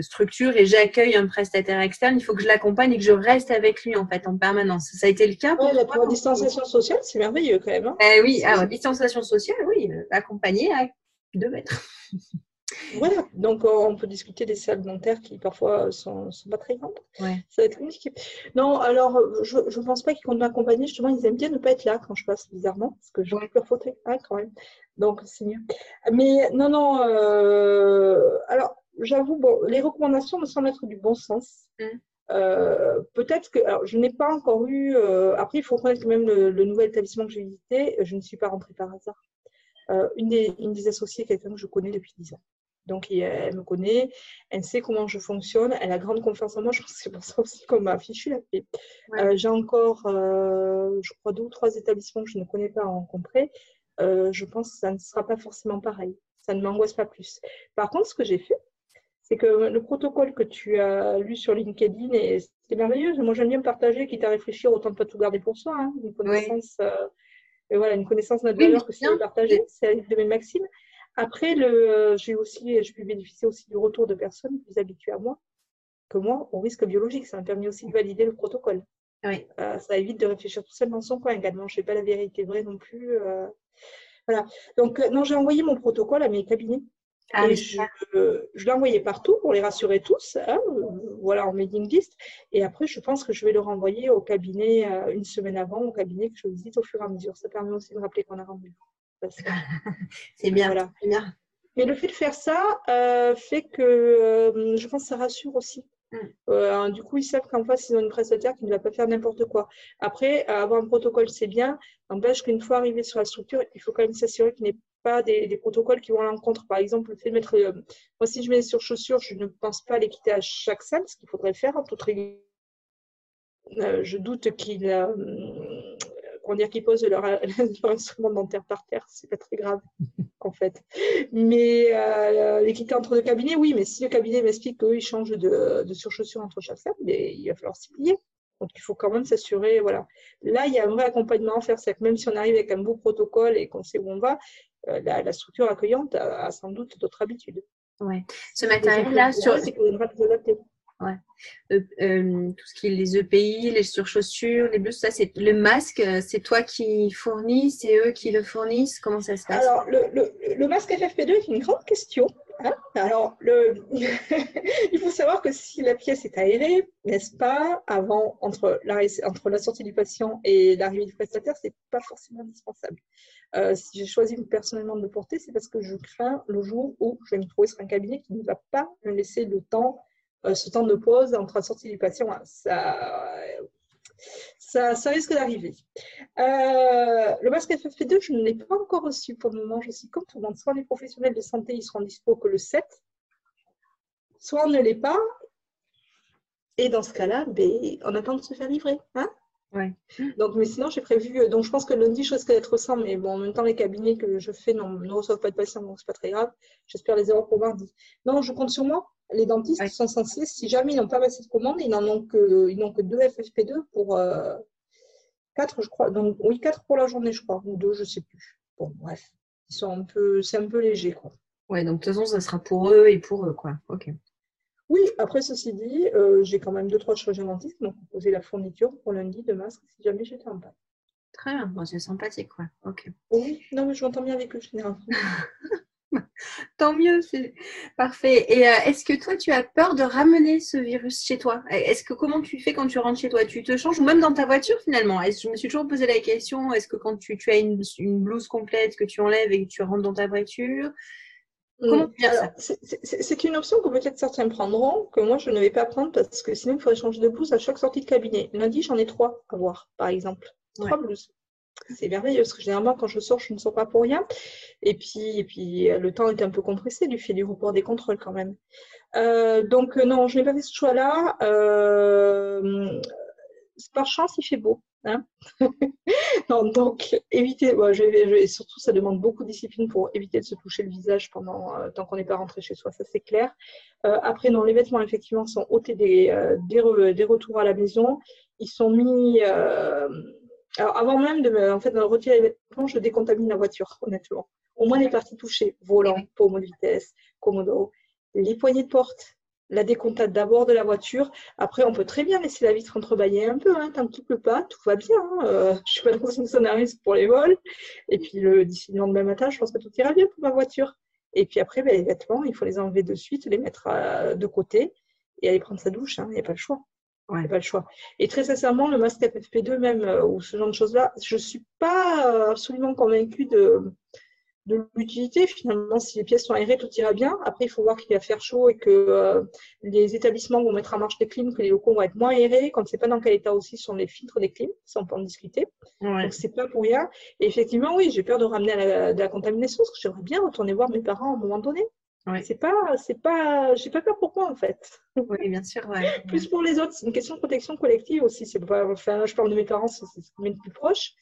structure et j'accueille un prestataire externe, il faut que je l'accompagne et que je reste avec lui en fait en permanence. Ça a été le cas pour la distanciation sociale, c'est merveilleux quand même. Hein. eh oui, alors distanciation sociale, oui, accompagner à deux mètres. Voilà, donc euh, on peut discuter des salles dentaires qui parfois sont, sont pas très grandes. Ça va être compliqué. Non, alors je ne pense pas qu'ils comptent m'accompagner. Justement, ils aiment bien ne pas être là quand je passe bizarrement, parce que j'aurais pu leur faute hein, quand même. Donc c'est mieux. Mais non, non. Euh, alors j'avoue, bon, les recommandations me semblent être du bon sens. Mmh. Euh, peut-être que, alors, je n'ai pas encore eu. après, il faut reconnaître que même le, le nouvel établissement que j'ai visité, je ne suis pas rentrée par hasard. une, des, une des associées, quelqu'un que je connais depuis 10 ans. Donc, elle me connaît, elle sait comment je fonctionne, elle a grande confiance en moi. Je pense que c'est pour ça aussi qu'on m'a fichu la paix. Euh, j'ai encore, euh, je crois, deux ou trois établissements que je ne connais pas à rencontrer. Euh, je pense que ça ne sera pas forcément pareil. Ça ne m'angoisse pas plus. Par contre, ce que j'ai fait, c'est que le protocole que tu as lu sur LinkedIn, c'est merveilleux. Moi, j'aime bien partager, quitte à réfléchir, autant de pas tout garder pour soi. Hein. Une connaissance, et voilà, une connaissance de notre valeur que c'est de partager. C'est de mes maximes. Après, j'ai aussi, je peux bénéficier aussi du retour de personnes plus habituées à moi que moi au risque biologique. Ça m'a permis aussi de valider le protocole. Oui. Euh, ça évite de réfléchir tout seul dans son coin également. Je ne sais pas la vérité vraie non plus. Euh. voilà. Donc, euh, non, j'ai envoyé mon protocole à mes cabinets. Ah, et je, l'ai envoyé partout pour les rassurer tous, hein, voilà, en mailing list. Et après, je pense que je vais le renvoyer au cabinet une semaine avant, au cabinet que je visite au fur et à mesure. Ça permet aussi de rappeler qu'on a rendez-vous. c'est bien, voilà. bien. Mais le fait de faire ça euh, fait que euh, je pense que ça rassure aussi. Mm. Euh, du coup, ils savent qu'en face, ils ont une prestataire qui ne va pas faire n'importe quoi. Après, avoir un protocole, c'est bien. N'empêche qu'une fois arrivé sur la structure, il faut quand même s'assurer qu'il n'y ait pas des, protocoles qui vont à l'encontre. Par exemple, le fait de mettre. moi, si je mets sur chaussures, je ne pense pas les quitter à chaque salle, ce qu'il faudrait faire en toute règle. je doute qu'il dire qu'ils posent leur, instrument dentaire par terre, c'est pas très grave en fait. Mais euh, l'équité entre deux cabinets, oui, mais si le cabinet m'explique qu'ils changent de, de surchaussure entre chaque salle, mais il va falloir s'y plier. Donc il faut quand même s'assurer, voilà. Là, il y a un vrai accompagnement à faire, c'est que même si on arrive avec un beau protocole et qu'on sait où on va, euh, la, structure accueillante a, sans doute d'autres habitudes. Ouais. Ce matériel-là, sur... c'est qu'on devra adapter. Ouais. Euh, euh, tout ce qui est les EPI, les surchaussures, les bleus, ça c'est le masque, euh, c'est toi qui fournis, c'est eux qui le fournissent, comment ça se passe? Alors le, le, masque FFP2 est une grande question. Hein. Alors le, il faut savoir que si la pièce est aérée, n'est-ce pas, avant entre la, entre la sortie du patient et l'arrivée du prestataire, c'est pas forcément indispensable. si j'ai choisi personnellement de le porter, c'est parce que je crains le jour où je vais me trouver sur un cabinet qui ne va pas me laisser le temps euh, ce temps de pause entre la sortie du patient, ça, ça, risque d'arriver. Euh, le masque FFP2, je ne l'ai pas encore reçu pour le moment. Je suis comme tout le monde. Soit les professionnels de santé, ils seront dispo que le 7, soit on ne l'est pas. Et dans ce cas-là, ben, on attend de se faire livrer. Hein? Ouais. Donc, mais sinon, j'ai prévu. Euh, donc, je pense que lundi, je risque d'être sans, mais bon, en même temps, les cabinets que je fais ne reçoivent pas de patients, donc c'est pas très grave. J'espère les avoir pour mardi. Non, je compte sur moi. Les dentistes sont censés, si jamais ils n'ont pas passé de commande, ils n'en ont que, ils n'ont que deux FFP2 pour euh, quatre, je crois. Donc, oui, quatre pour la journée, je crois, ou deux, je sais plus. Bon, bref, ils sont un peu, c'est un peu léger, quoi. Ouais, donc de toute façon, ça sera pour eux et pour eux, quoi. Ok. Oui, après ceci dit, euh, j'ai quand même deux, trois chirurgiens dentistes qui m'ont proposé la fourniture pour lundi de masques si jamais j'étais en panne. Très bien, c'est sympathique, quoi. Ok. Oui, non, mais je m'entends bien avec eux généralement. Tant mieux, c'est parfait. Et euh, est-ce que toi, tu as peur de ramener ce virus chez toi? Est-ce que comment tu fais quand tu rentres chez toi? Tu te changes ou même dans ta voiture finalement? Je me suis toujours posé la question est-ce que quand tu, tu as une, blouse complète que tu enlèves et que tu rentres dans ta voiture? Comment tu ça? C'est une option que peut-être certains prendront, que moi je ne vais pas prendre parce que sinon il faudrait changer de blouse à chaque sortie de cabinet. Lundi, j'en ai trois à voir, par exemple. Trois blouses c'est merveilleux parce que généralement quand je sors, je ne sors pas pour rien. Et puis, et puis le temps est un peu compressé du fait du report des contrôles quand même. Euh, donc non, je n'ai pas fait ce choix-là. Euh, par chance, il fait beau. Hein non, donc éviter, je surtout ça demande beaucoup de discipline pour éviter de se toucher le visage pendant euh, tant qu'on n'est pas rentré chez soi, ça c'est clair. après, non, les vêtements effectivement sont ôtés des, des, retours à la maison. Ils sont mis alors, avant même de, en fait, de retirer les vêtements, je décontamine la voiture, honnêtement. Au moins les parties touchées, volant, pommeau de vitesse, commodo, les poignées de porte, la décomptate d'abord de la voiture. Après, on peut très bien laisser la vitre entrebâillée un peu, hein, tant qu'il pleut pas, tout va bien. Hein. Euh, je ne suis pas trop scénariste pour les vols. Et puis, le, d'ici le lendemain matin, je pense que tout ira bien pour ma voiture. Et puis après, ben, les vêtements, il faut les enlever de suite, les mettre euh, de côté et aller prendre sa douche. Hein. Il n'y a pas le choix. Ouais, pas le choix. Et très sincèrement, le masque FFP2 même, euh, ou ce genre de choses-là, je ne suis pas euh, absolument convaincue de, de l'utilité. Finalement, si les pièces sont aérées, tout ira bien. Après, il faut voir qu'il va faire chaud et que euh, les établissements vont mettre en marche des clims, que les locaux vont être moins aérés. Quand on ne sait pas dans quel état aussi sont les filtres des clims, ça on peut en discuter. Ouais. Donc, c'est pas pour rien. Et effectivement, oui, j'ai peur de ramener à de la contamination, parce que j'aimerais bien retourner voir mes parents à un moment donné. C'est pas, c'est pas, j'ai pas peur pour moi en fait. Oui, bien sûr. plus pour les autres, c'est une question de protection collective aussi. C'est pas, enfin, je parle de mes parents, c'est mes plus proches,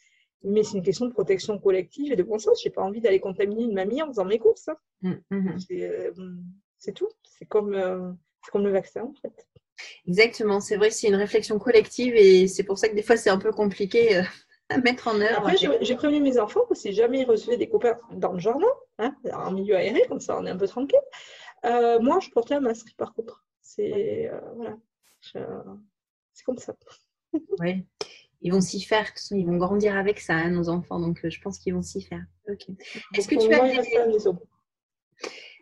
mais c'est une question de protection collective et de bon sens. J'ai pas envie d'aller contaminer une mamie en faisant mes courses. Hein. Mmh, mmh. Euh, C'est tout. C'est comme, euh, comme le vaccin en fait. Exactement. C'est vrai, c'est une réflexion collective et c'est pour ça que des fois c'est un peu compliqué. À mettre en œuvre. Après, j'ai prévenu mes enfants que si jamais ils recevaient des copains dans le jardin, hein, en milieu aéré, comme ça on est un peu tranquille, euh, moi je portais un masque par contre. C'est euh, voilà, c'est comme ça. Oui, ils vont s'y faire. Ils vont grandir avec ça, hein, nos enfants. Donc euh, je pense qu'ils vont s'y faire. Ok. Est-ce que tu as des...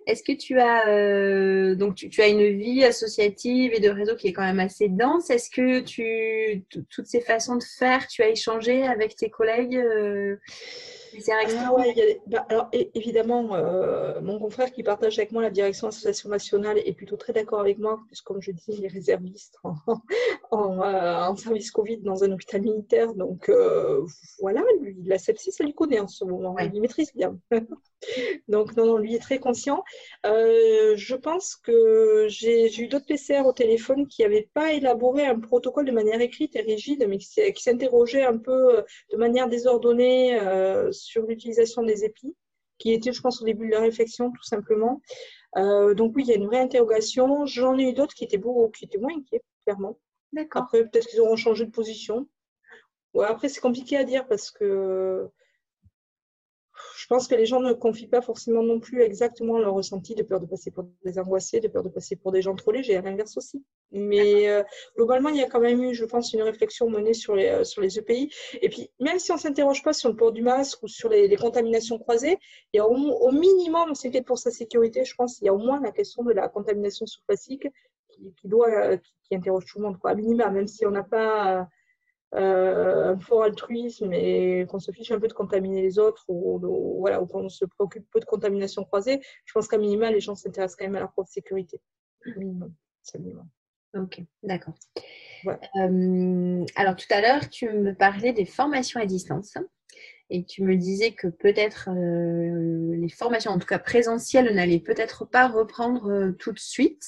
Est-ce que tu as euh, donc tu, as une vie associative et de réseau qui est quand même assez dense. Est-ce que tu toutes ces façons de faire, tu as échangé avec tes collègues euh, bah, alors évidemment, euh, mon confrère qui partage avec moi la direction association nationale est plutôt très d'accord avec moi, puisque comme je dis, il est réserviste en, euh, service Covid dans un hôpital militaire. Donc euh, voilà, lui, la sepsis, ça lui connaît en ce moment, il maîtrise bien. donc non, non, lui est très conscient. je pense que j'ai eu d'autres PCR au téléphone qui n'avaient pas élaboré un protocole de manière écrite et rigide, mais qui, qui s'interrogeaient un peu de manière désordonnée sur l'utilisation des épis, qui était, je pense, au début de la réflexion, tout simplement. Euh, donc oui, il y a une vraie interrogation. J'en ai eu d'autres qui étaient beaux, qui étaient moins inquiets, clairement. Après, peut-être qu'ils auront changé de position. Ouais, après, c'est compliqué à dire parce que je pense que les gens ne confient pas forcément non plus exactement leur ressenti de peur de passer pour des angoissés, de peur de passer pour des gens trop légers, à l'inverse aussi. Mais euh, globalement, il y a quand même eu, je pense, une réflexion menée sur les, euh, sur les EPI. Et puis, même si on ne s'interroge pas sur le port du masque ou sur les, contaminations croisées, il y a au, minimum, on s'inquiète pour sa sécurité, je pense, il y a au moins la question de la contamination surfacique qui, qui doit, qui, interroge tout le monde, quoi, à minima, même si on n'a pas euh, un fort altruisme et qu'on se fiche un peu de contaminer les autres ou, voilà, ou qu'on se préoccupe peu de contamination croisée, je pense qu'à minima, les gens s'intéressent quand même à leur propre sécurité. Minimum. C'est minimum. Ok, d'accord. Euh, alors tout à l'heure, tu me parlais des formations à distance et tu me disais que peut-être euh, les formations, en tout cas présentielles, n'allaient peut-être pas reprendre euh, tout de suite.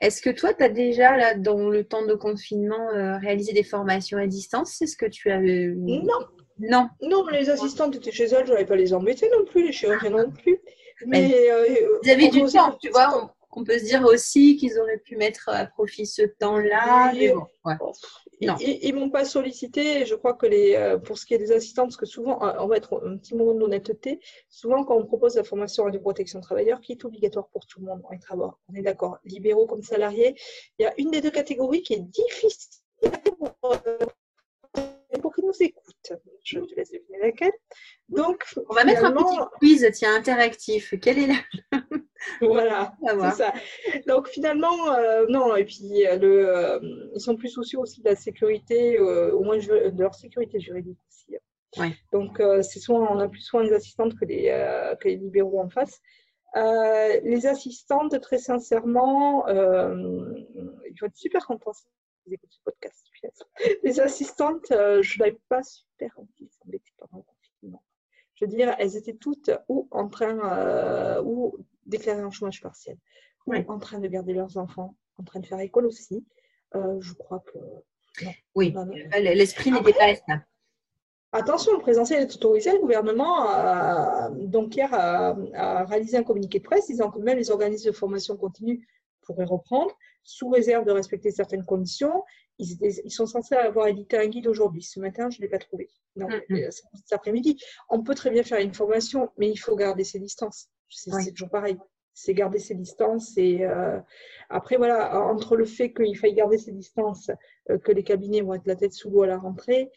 Est-ce que toi, tu as déjà, là, dans le temps de confinement, euh, réalisé des formations à distance? Est-ce que tu as... Non. Non. Non, les assistantes étaient chez elles, je n'allais pas les embêter non plus, les chirurgiens non plus. Mais, vous avez du temps, tu vois on peut se dire aussi qu'ils auraient pu mettre à profit ce temps-là. Mais bon, ouais. Ils, ne m'ont pas sollicité. Je crois que les, euh, pour ce qui est des assistants, parce que souvent, euh, on va être un petit moment d'honnêteté, souvent quand on propose la formation en protection travailleur, qui est obligatoire pour tout le monde, on est, on est d'accord, libéraux comme salariés, il y a une des deux catégories qui est difficile qu'ils nous écoutent. je te laisse deviner laquelle. Donc, on va mettre un petit quiz, tiens, interactif. Quel est la. voilà, c'est ça. Donc, finalement, euh, non, et puis euh, le, euh, ils sont plus soucieux aussi de la sécurité, au moins de leur sécurité juridique aussi. Donc, c'est souvent, on a plus soin des assistantes que les, que les libéraux en face. les assistantes, très sincèrement, il faut être super contents écoutent ce podcast. Les assistantes, je n'avais pas super envie pendant le confinement. Je veux dire, elles étaient toutes ou en train euh, ou déclarer un chômage partiel, ou en train de garder leurs enfants, en train de faire école aussi. Euh, je crois que. oui, l'esprit n'était pas ça. Attention, le présentiel est autorisé. Le gouvernement, a, donc hier, a, réalisé un communiqué de presse disant que même les organismes de formation continue pourraient reprendre, sous réserve de respecter certaines conditions. Ils, ils sont censés avoir édité un guide aujourd'hui. Ce matin, je ne l'ai pas trouvé. Non, mm, euh, cet après-midi. On peut très bien faire une formation, mais il faut garder ses distances. C'est toujours pareil. C'est garder ses distances. Et euh, après, voilà, entre le fait qu'il faille garder ses distances, euh, que les cabinets vont être la tête sous l'eau à la rentrée,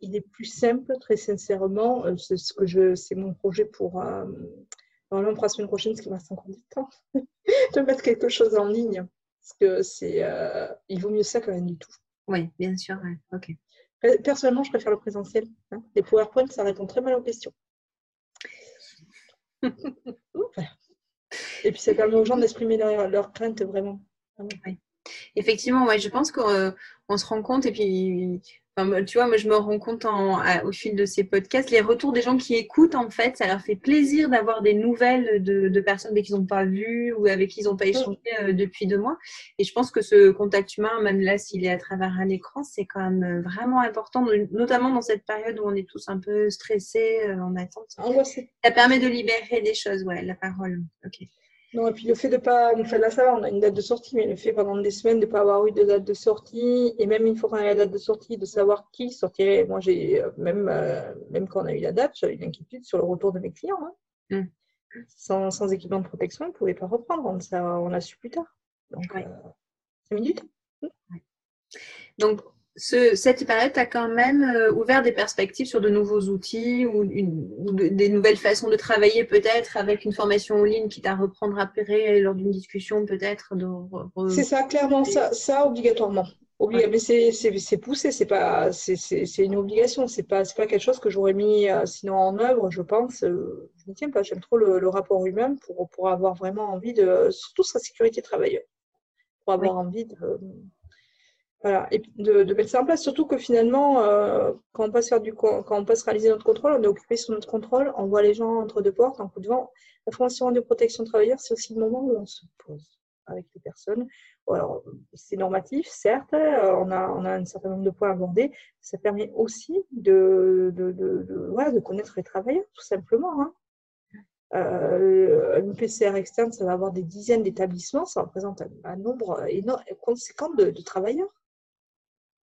il est plus simple, très sincèrement, c'est ce que je, c'est mon projet pour normalement pour la semaine prochaine, ce qui me reste encore du temps, de mettre quelque chose en ligne. Parce que c'est, euh, il vaut mieux ça que rien du tout. Oui, bien sûr. Ok. Personnellement, je préfère le présentiel. Hein. Les PowerPoint, ça répond très mal aux questions. Et puis, ça permet aux gens d'exprimer leurs leur craintes vraiment. Effectivement, ouais, je pense qu'on euh, se rend compte, et puis tu vois, moi, je me rends compte au fil de ces podcasts, les retours des gens qui écoutent, en fait, ça leur fait plaisir d'avoir des nouvelles de, personnes qu'ils n'ont pas vues ou avec qui ils n'ont pas échangé euh, depuis deux mois. Et je pense que ce contact humain, même là, s'il est à travers un écran, c'est quand même euh, vraiment important, notamment dans cette période où on est tous un peu stressés, euh, en attente. Ça permet de libérer des choses, ouais, la parole. Ok. Non, et puis le fait de pas, enfin là ça on a une date de sortie, mais le fait pendant des semaines de ne pas avoir eu de date de sortie, et même une fois qu'on a la date de sortie, de savoir qui sortirait. Moi, j'ai euh, même, euh, même quand on a eu la date, j'avais une inquiétude sur le retour de mes clients. Hein. Mm. Sans, sans, équipement de protection, ils ne pouvaient pas reprendre. On, ça, on l'a su plus tard. Donc, ouais. euh, minutes. Donc, cette période a quand même euh, ouvert des perspectives sur de nouveaux outils ou, des nouvelles façons de travailler peut-être avec une formation en ligne qui t'a reprendre après lors d'une discussion peut-être. C'est ça, clairement, ça, ça obligatoirement. Mais c'est poussé, c'est pas, c'est une obligation, c'est pas, pas quelque chose que j'aurais mis euh, sinon en œuvre, je pense. Euh, je ne tiens pas, j'aime trop le, rapport humain pour, pour avoir vraiment envie de, surtout sa sécurité travailleur, pour avoir envie de, voilà, et de, mettre ça en place. Surtout que finalement, euh, quand, on passe faire du, quand on passe réaliser notre contrôle, on est occupé sur notre contrôle, on voit les gens entre deux portes, en coup de vent. La formation de protection de travailleurs, c'est aussi le moment où on se pose avec les personnes. Alors, c'est normatif, certes, euh, on a, on a un certain nombre de points abordés. Ça permet aussi de, de, de, connaître les travailleurs, tout simplement. Hein. Euh, une PCR externe, ça va avoir des dizaines d'établissements, ça représente un, nombre conséquent de, travailleurs.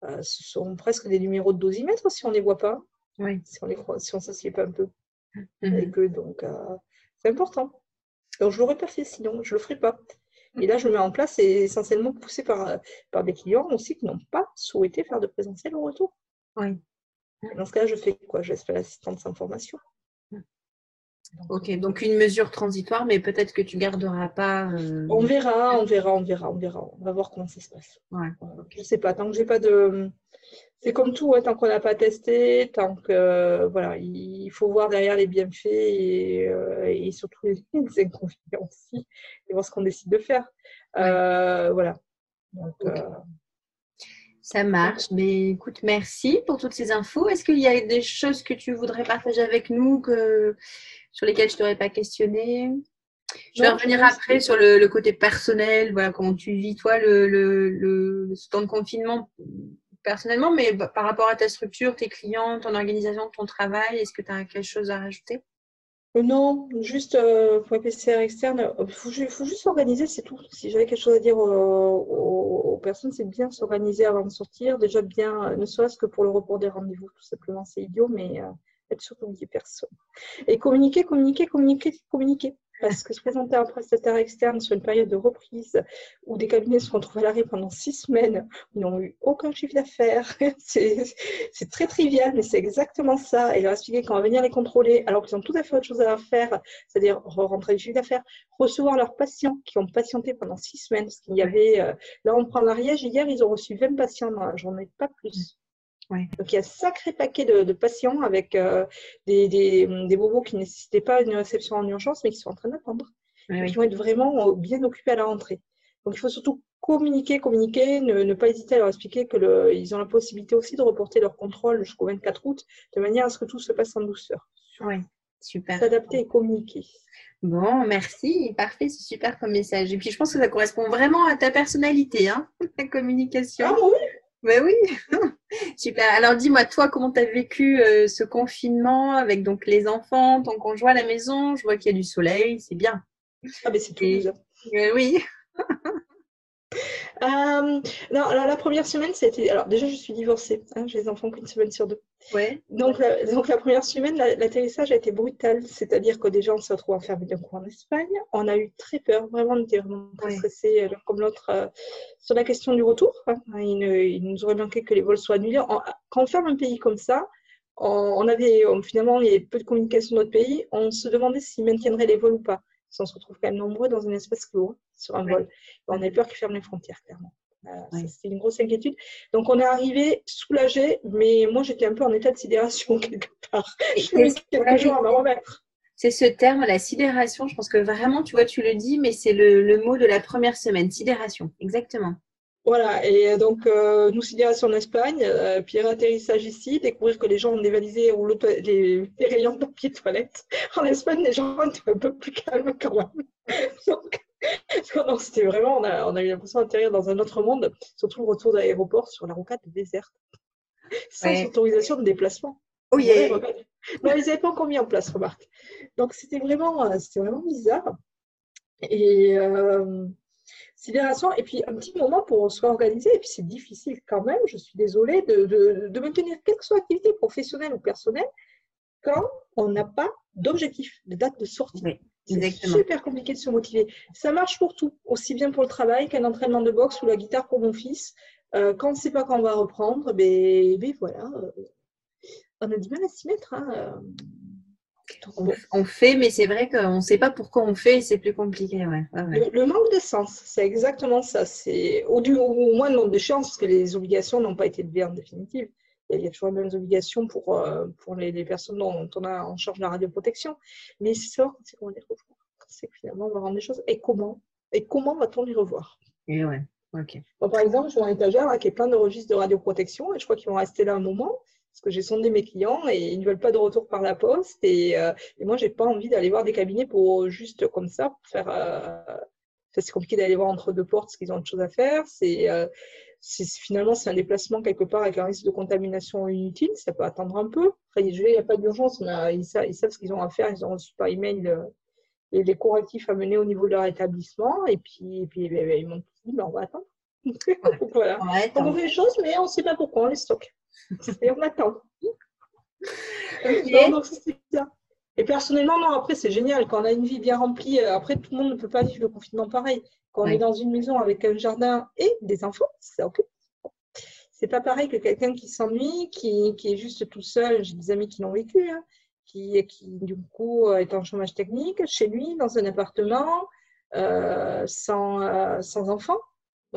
Euh, ce sont presque des numéros de dosimètre si on ne les voit pas, oui. si on ne si s'assied pas un peu. Mm-hmm. donc, euh, c'est important. Donc, je ne l'aurais pas fait sinon, je ne le ferai pas. Et là, je le mets en place, c'est essentiellement poussé par, par des clients aussi qui n'ont pas souhaité faire de présentiel au retour. Oui. dans ce cas-là, je fais quoi? Je laisse l'assistante sans formation. Ok, donc une mesure transitoire, mais peut-être que tu garderas pas. Euh, on verra, on verra, on verra, on verra. On va voir comment ça se passe. Ouais. Je sais pas, tant que j'ai pas de. C'est comme tout, tant qu'on n'a pas testé, tant que voilà, il faut voir derrière les bienfaits et, euh, surtout les, inconvénients aussi, et voir ce qu'on décide de faire. Euh, voilà. Ça marche. Mais écoute, merci pour toutes ces infos. Est-ce qu'il y a des choses que tu voudrais partager avec nous que sur lesquels je ne t'aurais pas questionné. Je vais revenir après sur le, côté personnel, voilà, comment tu vis toi le, le, temps de confinement personnellement, mais bah, par rapport à ta structure, tes clients, ton organisation, ton travail, est-ce que tu as quelque chose à rajouter? Euh, Non, juste euh, pour les PCR externe, il faut, juste s'organiser, c'est tout. Si j'avais quelque chose à dire aux, personnes, c'est bien s'organiser avant de sortir, déjà bien, ne serait-ce que pour le report des rendez-vous, tout simplement, c'est idiot, mais euh, être des personnes. Et communiquer, communiquer, communiquer, communiquer. parce que se présenter un prestataire externe sur une période de reprise où des cabinets se retrouvent à l'arrêt pendant six semaines, ils n'ont eu aucun chiffre d'affaires, c'est très trivial, mais c'est exactement ça. Et leur expliquer qu'on va venir les contrôler alors qu'ils ont tout à fait autre chose à faire, c'est-à-dire rentrer du chiffre d'affaires, recevoir leurs patients qui ont patienté pendant six semaines, parce qu'il y avait, euh, là on prend l'Ariège, hier ils ont reçu 20 patients dans la journée, pas plus. Donc il y a un sacré paquet de, patients avec euh, des, des, bobos qui ne nécessitaient pas une réception en urgence, mais qui sont en train d'attendre. Qui vont être vraiment euh, bien occupés à la rentrée. Donc il faut surtout communiquer, communiquer, ne, pas hésiter à leur expliquer qu'ils ont la possibilité aussi de reporter leur contrôle jusqu'au 24 août, de manière à ce que tout se passe en douceur. Oui, super. S'adapter et communiquer. Bon, merci, parfait, c'est super comme message. Et puis je pense que ça correspond vraiment à ta personnalité, hein, la communication. Ah oui, ben oui, super. Alors dis-moi, toi, comment tu as vécu euh, ce confinement avec donc les enfants, ton conjoint à la maison? Je vois qu'il y a du soleil, c'est bien. Ah ben c'est tout. Et... Euh, oui. Euh, non, alors la première semaine, c'était. Alors déjà, je suis divorcée. Hein, j'ai des enfants qu'une semaine sur deux. Ouais. Donc, la, donc la première semaine, l'atterrissage a été brutal. C'est-à-dire que déjà, on se retrouve enfermés d'un coup en Espagne. On a eu très peur. Vraiment, on était vraiment très stressés, euh, l'un comme l'autre, euh, sur la question du retour. Hein. Il, nous aurait manqué que les vols soient annulés. quand on ferme un pays comme ça, on, avait finalement il y avait peu de communication dans notre pays. On se demandait s'ils maintiendraient les vols ou pas on se retrouve quand même nombreux dans un espace clos sur un vol. On a peur qu'ils ferment les frontières, clairement. Euh, c'est une grosse inquiétude. Donc on est arrivé soulagé, mais moi j'étais un peu en état de sidération quelque part. quelques jours à me remettre. C'est ce terme, la sidération. Je pense que vraiment, tu vois, tu le dis, mais c'est le mot de la première semaine, sidération, exactement. Voilà, et donc euh, nous sidération en Espagne, euh, puis atterrissage ici, découvrir que les gens ont dévalisé les, les, rayons de papier toilette. En Espagne, les gens étaient un peu plus calmes quand même. donc, c'était vraiment, on a, on a eu l'impression d'atterrir dans un autre monde, surtout le retour d'aéroport sur la rocade déserte, sans autorisation de déplacement. Oh yeah. Non, ils n'avaient pas encore mis en place, remarque. Donc c'était vraiment, c'était vraiment bizarre. Et euh, sidération et puis un petit moment pour se réorganiser. Et puis c'est difficile quand même, je suis désolée, de, de, de maintenir quelle que soit activité professionnelle ou personnelle quand on n'a pas d'objectif, de date de sortie. c'est super compliqué de se motiver. Ça marche pour tout, aussi bien pour le travail qu'un entraînement de boxe ou la guitare pour mon fils. Euh, quand on ne sait pas quand on va reprendre, ben, ben voilà, euh, on a du mal à s'y mettre. Hein. On, fait, mais c'est vrai qu'on ne sait pas pourquoi on fait et c'est plus compliqué. Le, manque de sens, c'est exactement ça. C'est au, au, moins le manque de chance, parce que les obligations n'ont pas été levées en définitive. Il y a toujours les mêmes obligations pour, euh, pour les, personnes dont on a en charge la radioprotection. Mais c'est ça, c'est qu'on les revoir. C'est finalement, on va rendre des choses. Et comment? Et comment va-t-on les revoir? Et ouais. ok. par exemple, j'ai un étagère qui est plein de registres de radioprotection et je crois qu'ils vont rester là un moment parce que j'ai sondé mes clients et ils ne veulent pas de retour par la poste. Et, euh, et moi, j'ai pas envie d'aller voir des cabinets pour juste comme ça, pour faire. Euh, c'est compliqué d'aller voir entre deux portes parce qu'ils ont autre chose à faire. Euh, c'est finalement c'est un déplacement quelque part avec un risque de contamination inutile. Ça peut attendre un peu. Enfin, il n'y a pas d'urgence. Ils, savent, ils savent ce qu'ils ont à faire. Ils ont reçu par email et les correctifs à mener au niveau de leur établissement. Et puis, et puis eh ben, ils m'ont dit, ben, on va attendre. voilà. On, on fait les choses, mais on ne sait pas pourquoi on les stocke. Et on attend. Et personnellement, non, après, c'est génial. Quand on a une vie bien remplie, euh, après, tout le monde ne peut pas vivre le confinement pareil. Quand on est dans une maison avec un jardin et des enfants, c'est ok. C'est pas pareil que quelqu'un qui s'ennuie, qui, est juste tout seul. J'ai des amis qui l'ont vécu, hein, qui, qui, du coup, est en chômage technique, chez lui, dans un appartement, euh, sans, sans enfants.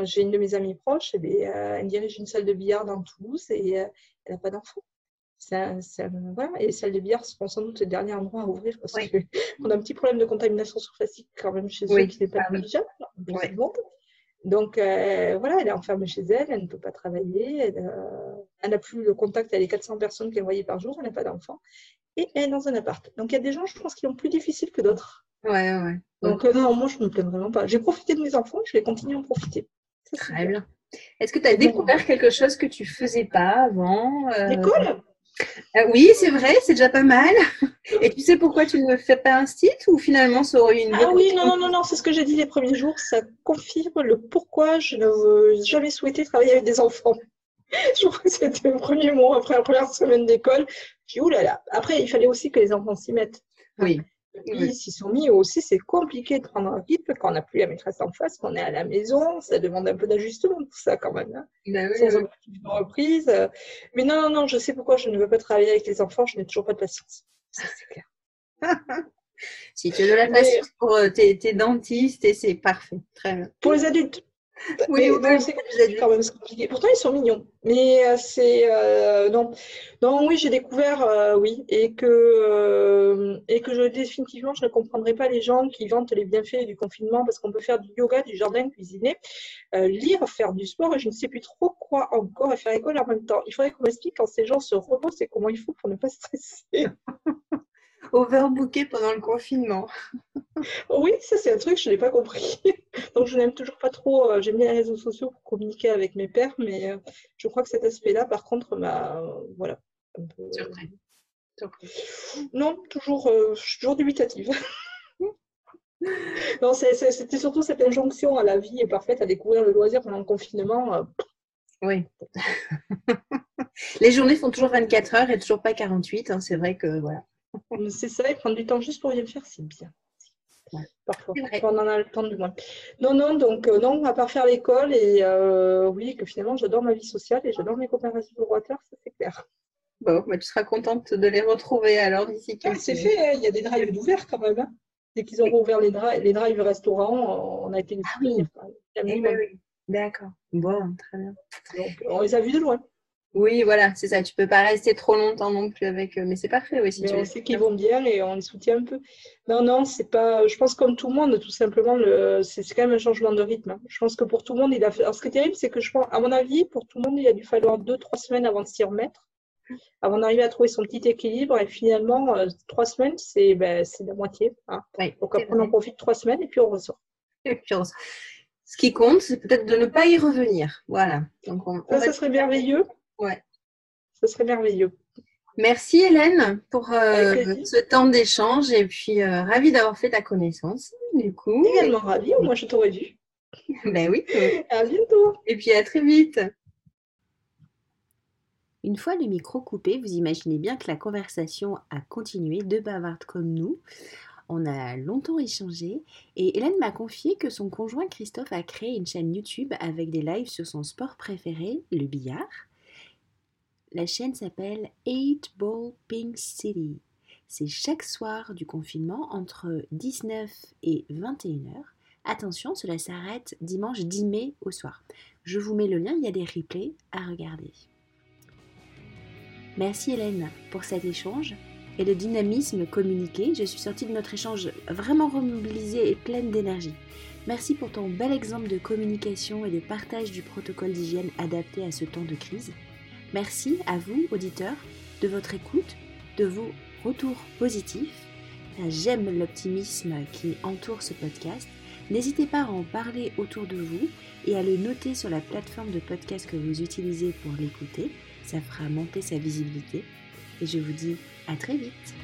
J'ai une de mes amies proches, eh euh, elle dirige une salle de billard dans Toulouse et euh, elle n'a pas d'enfants. voilà. Et les salles de billard seront sans doute le dernier endroit à ouvrir parce qu'on a un petit problème de contamination surfacique quand même chez eux qui n'est pas négligeable. Donc euh, voilà, elle est enfermée chez elle, elle ne peut pas travailler, elle n'a plus le contact avec les 400 personnes qu'elle voyait par jour, elle n'a pas d'enfants et elle est dans un appart. Donc il y a des gens, je pense, qui ont plus difficile que d'autres. Ouais, ouais. Donc non, moi je ne me plains vraiment pas. J'ai profité de mes enfants, je vais continuer à en profiter. Très bien. Est-ce que tu as découvert quelque chose que tu faisais pas avant euh... L'école euh, Oui, c'est vrai, c'est déjà pas mal. Et tu sais pourquoi tu ne fais pas un site ou finalement ça aurait une. Ah oui, non, non, non, c'est ce que j'ai dit les premiers jours. Ça confirme le pourquoi je n'avais jamais souhaité travailler avec des enfants. je trouve que c'était le premier mois après la première semaine d'école. Dit, oulala. Après, il fallait aussi que les enfants s'y mettent. Oui. Ils s'y sont mis aussi, c'est compliqué de prendre un rythme quand on n'a plus la maîtresse en face, qu'on est à la maison, ça demande un peu d'ajustement, tout ça quand même. Hein. Ben Sans de reprise. Mais non, non, non, je sais pourquoi je ne veux pas travailler avec les enfants, je n'ai toujours pas de patience. Ça, c'est clair. si tu as de la patience pour euh, tes, tes dentistes, et c'est parfait. Très bien. Pour les adultes, oui, c'est quand même compliqué. Pourtant, ils sont mignons. Mais euh, c'est. Euh, non. non, oui, j'ai découvert, euh, oui, et que, et que je, définitivement, je ne comprendrai pas les gens qui vantent les bienfaits du confinement parce qu'on peut faire du yoga, du jardin, cuisiner, lire, faire du sport et je ne sais plus trop quoi encore et faire école en même temps. Il faudrait qu'on m'explique quand ces gens se reposent et comment il faut pour ne pas stresser. Overbooké pendant le confinement. oui, ça c'est un truc que je n'ai pas compris. Donc je n'aime toujours pas trop, euh, j'aime bien les réseaux sociaux pour communiquer avec mes pères, mais euh, je crois que cet aspect-là, par contre, m'a... voilà. Un peu, Non, toujours, je suis toujours dubitative. non, c'était surtout cette injonction à la vie et parfaite à découvrir le loisir pendant le confinement. Euh, oui. les journées font toujours 24 heures et toujours pas 48. Hein, c'est vrai que voilà. C'est ça, et prendre du temps juste pour bien faire, c'est bien. Parfois, on en a le temps de moins. Non, non, donc euh, non, à part faire l'école, et euh, oui, que finalement j'adore ma vie sociale et j'adore mes copains restaurateurs, ça c'est clair. Bon, mais tu seras contente de les retrouver alors d'ici ah, C'est fait, hein, il y a des drives ouverts quand même. Hein. Dès qu'ils ont ouvert les, drives, les drives restaurants, on a été les ah, oui. Eh oui. D'accord, bon, très bien. on les a vus de loin. Oui, voilà, c'est ça. Tu peux pas rester trop longtemps non plus avec eux, mais c'est parfait aussi. on sait qu'ils vont bien et on les soutient un peu. Non, non, c'est pas. Je pense comme tout le monde, tout simplement, le... c'est quand même un changement de rythme. Hein. Je pense que pour tout le monde, il a. Alors, ce qui est terrible, c'est que je pense, à mon avis, pour tout le monde, il a dû falloir deux, trois semaines avant de s'y remettre, avant d'arriver à trouver son petit équilibre. Et finalement, euh, trois semaines, c'est ben, la moitié. Hein. Donc après, on en profite trois semaines et puis on ressort. Et puis on... Ce qui compte, c'est peut-être de ne pas y revenir. Voilà. Donc ça serait merveilleux. Ouais. Ce serait merveilleux. Merci Hélène pour euh, ce temps d'échange et puis euh, ravie d'avoir fait ta connaissance. Du coup. Également ravie, moi je t'aurais vu. ben oui. à bientôt. Et puis à très vite. Une fois le micro coupé, vous imaginez bien que la conversation a continué, de bavardes comme nous. On a longtemps échangé et Hélène m'a confié que son conjoint Christophe a créé une chaîne YouTube avec des lives sur son sport préféré, le billard. La chaîne s'appelle 8 Ball Pink City. C'est chaque soir du confinement entre 19 et 21h. Attention, cela s'arrête dimanche 10 mai au soir. Je vous mets le lien, il y a des replays à regarder. Merci Hélène pour cet échange et le dynamisme communiqué. Je suis sortie de notre échange vraiment remobilisée et pleine d'énergie. Merci pour ton bel exemple de communication et de partage du protocole d'hygiène adapté à ce temps de crise. Merci à vous, auditeurs, de votre écoute, de vos retours positifs. J'aime l'optimisme qui entoure ce podcast. N'hésitez pas à en parler autour de vous et à le noter sur la plateforme de podcast que vous utilisez pour l'écouter. Ça fera monter sa visibilité. Et je vous dis à très vite.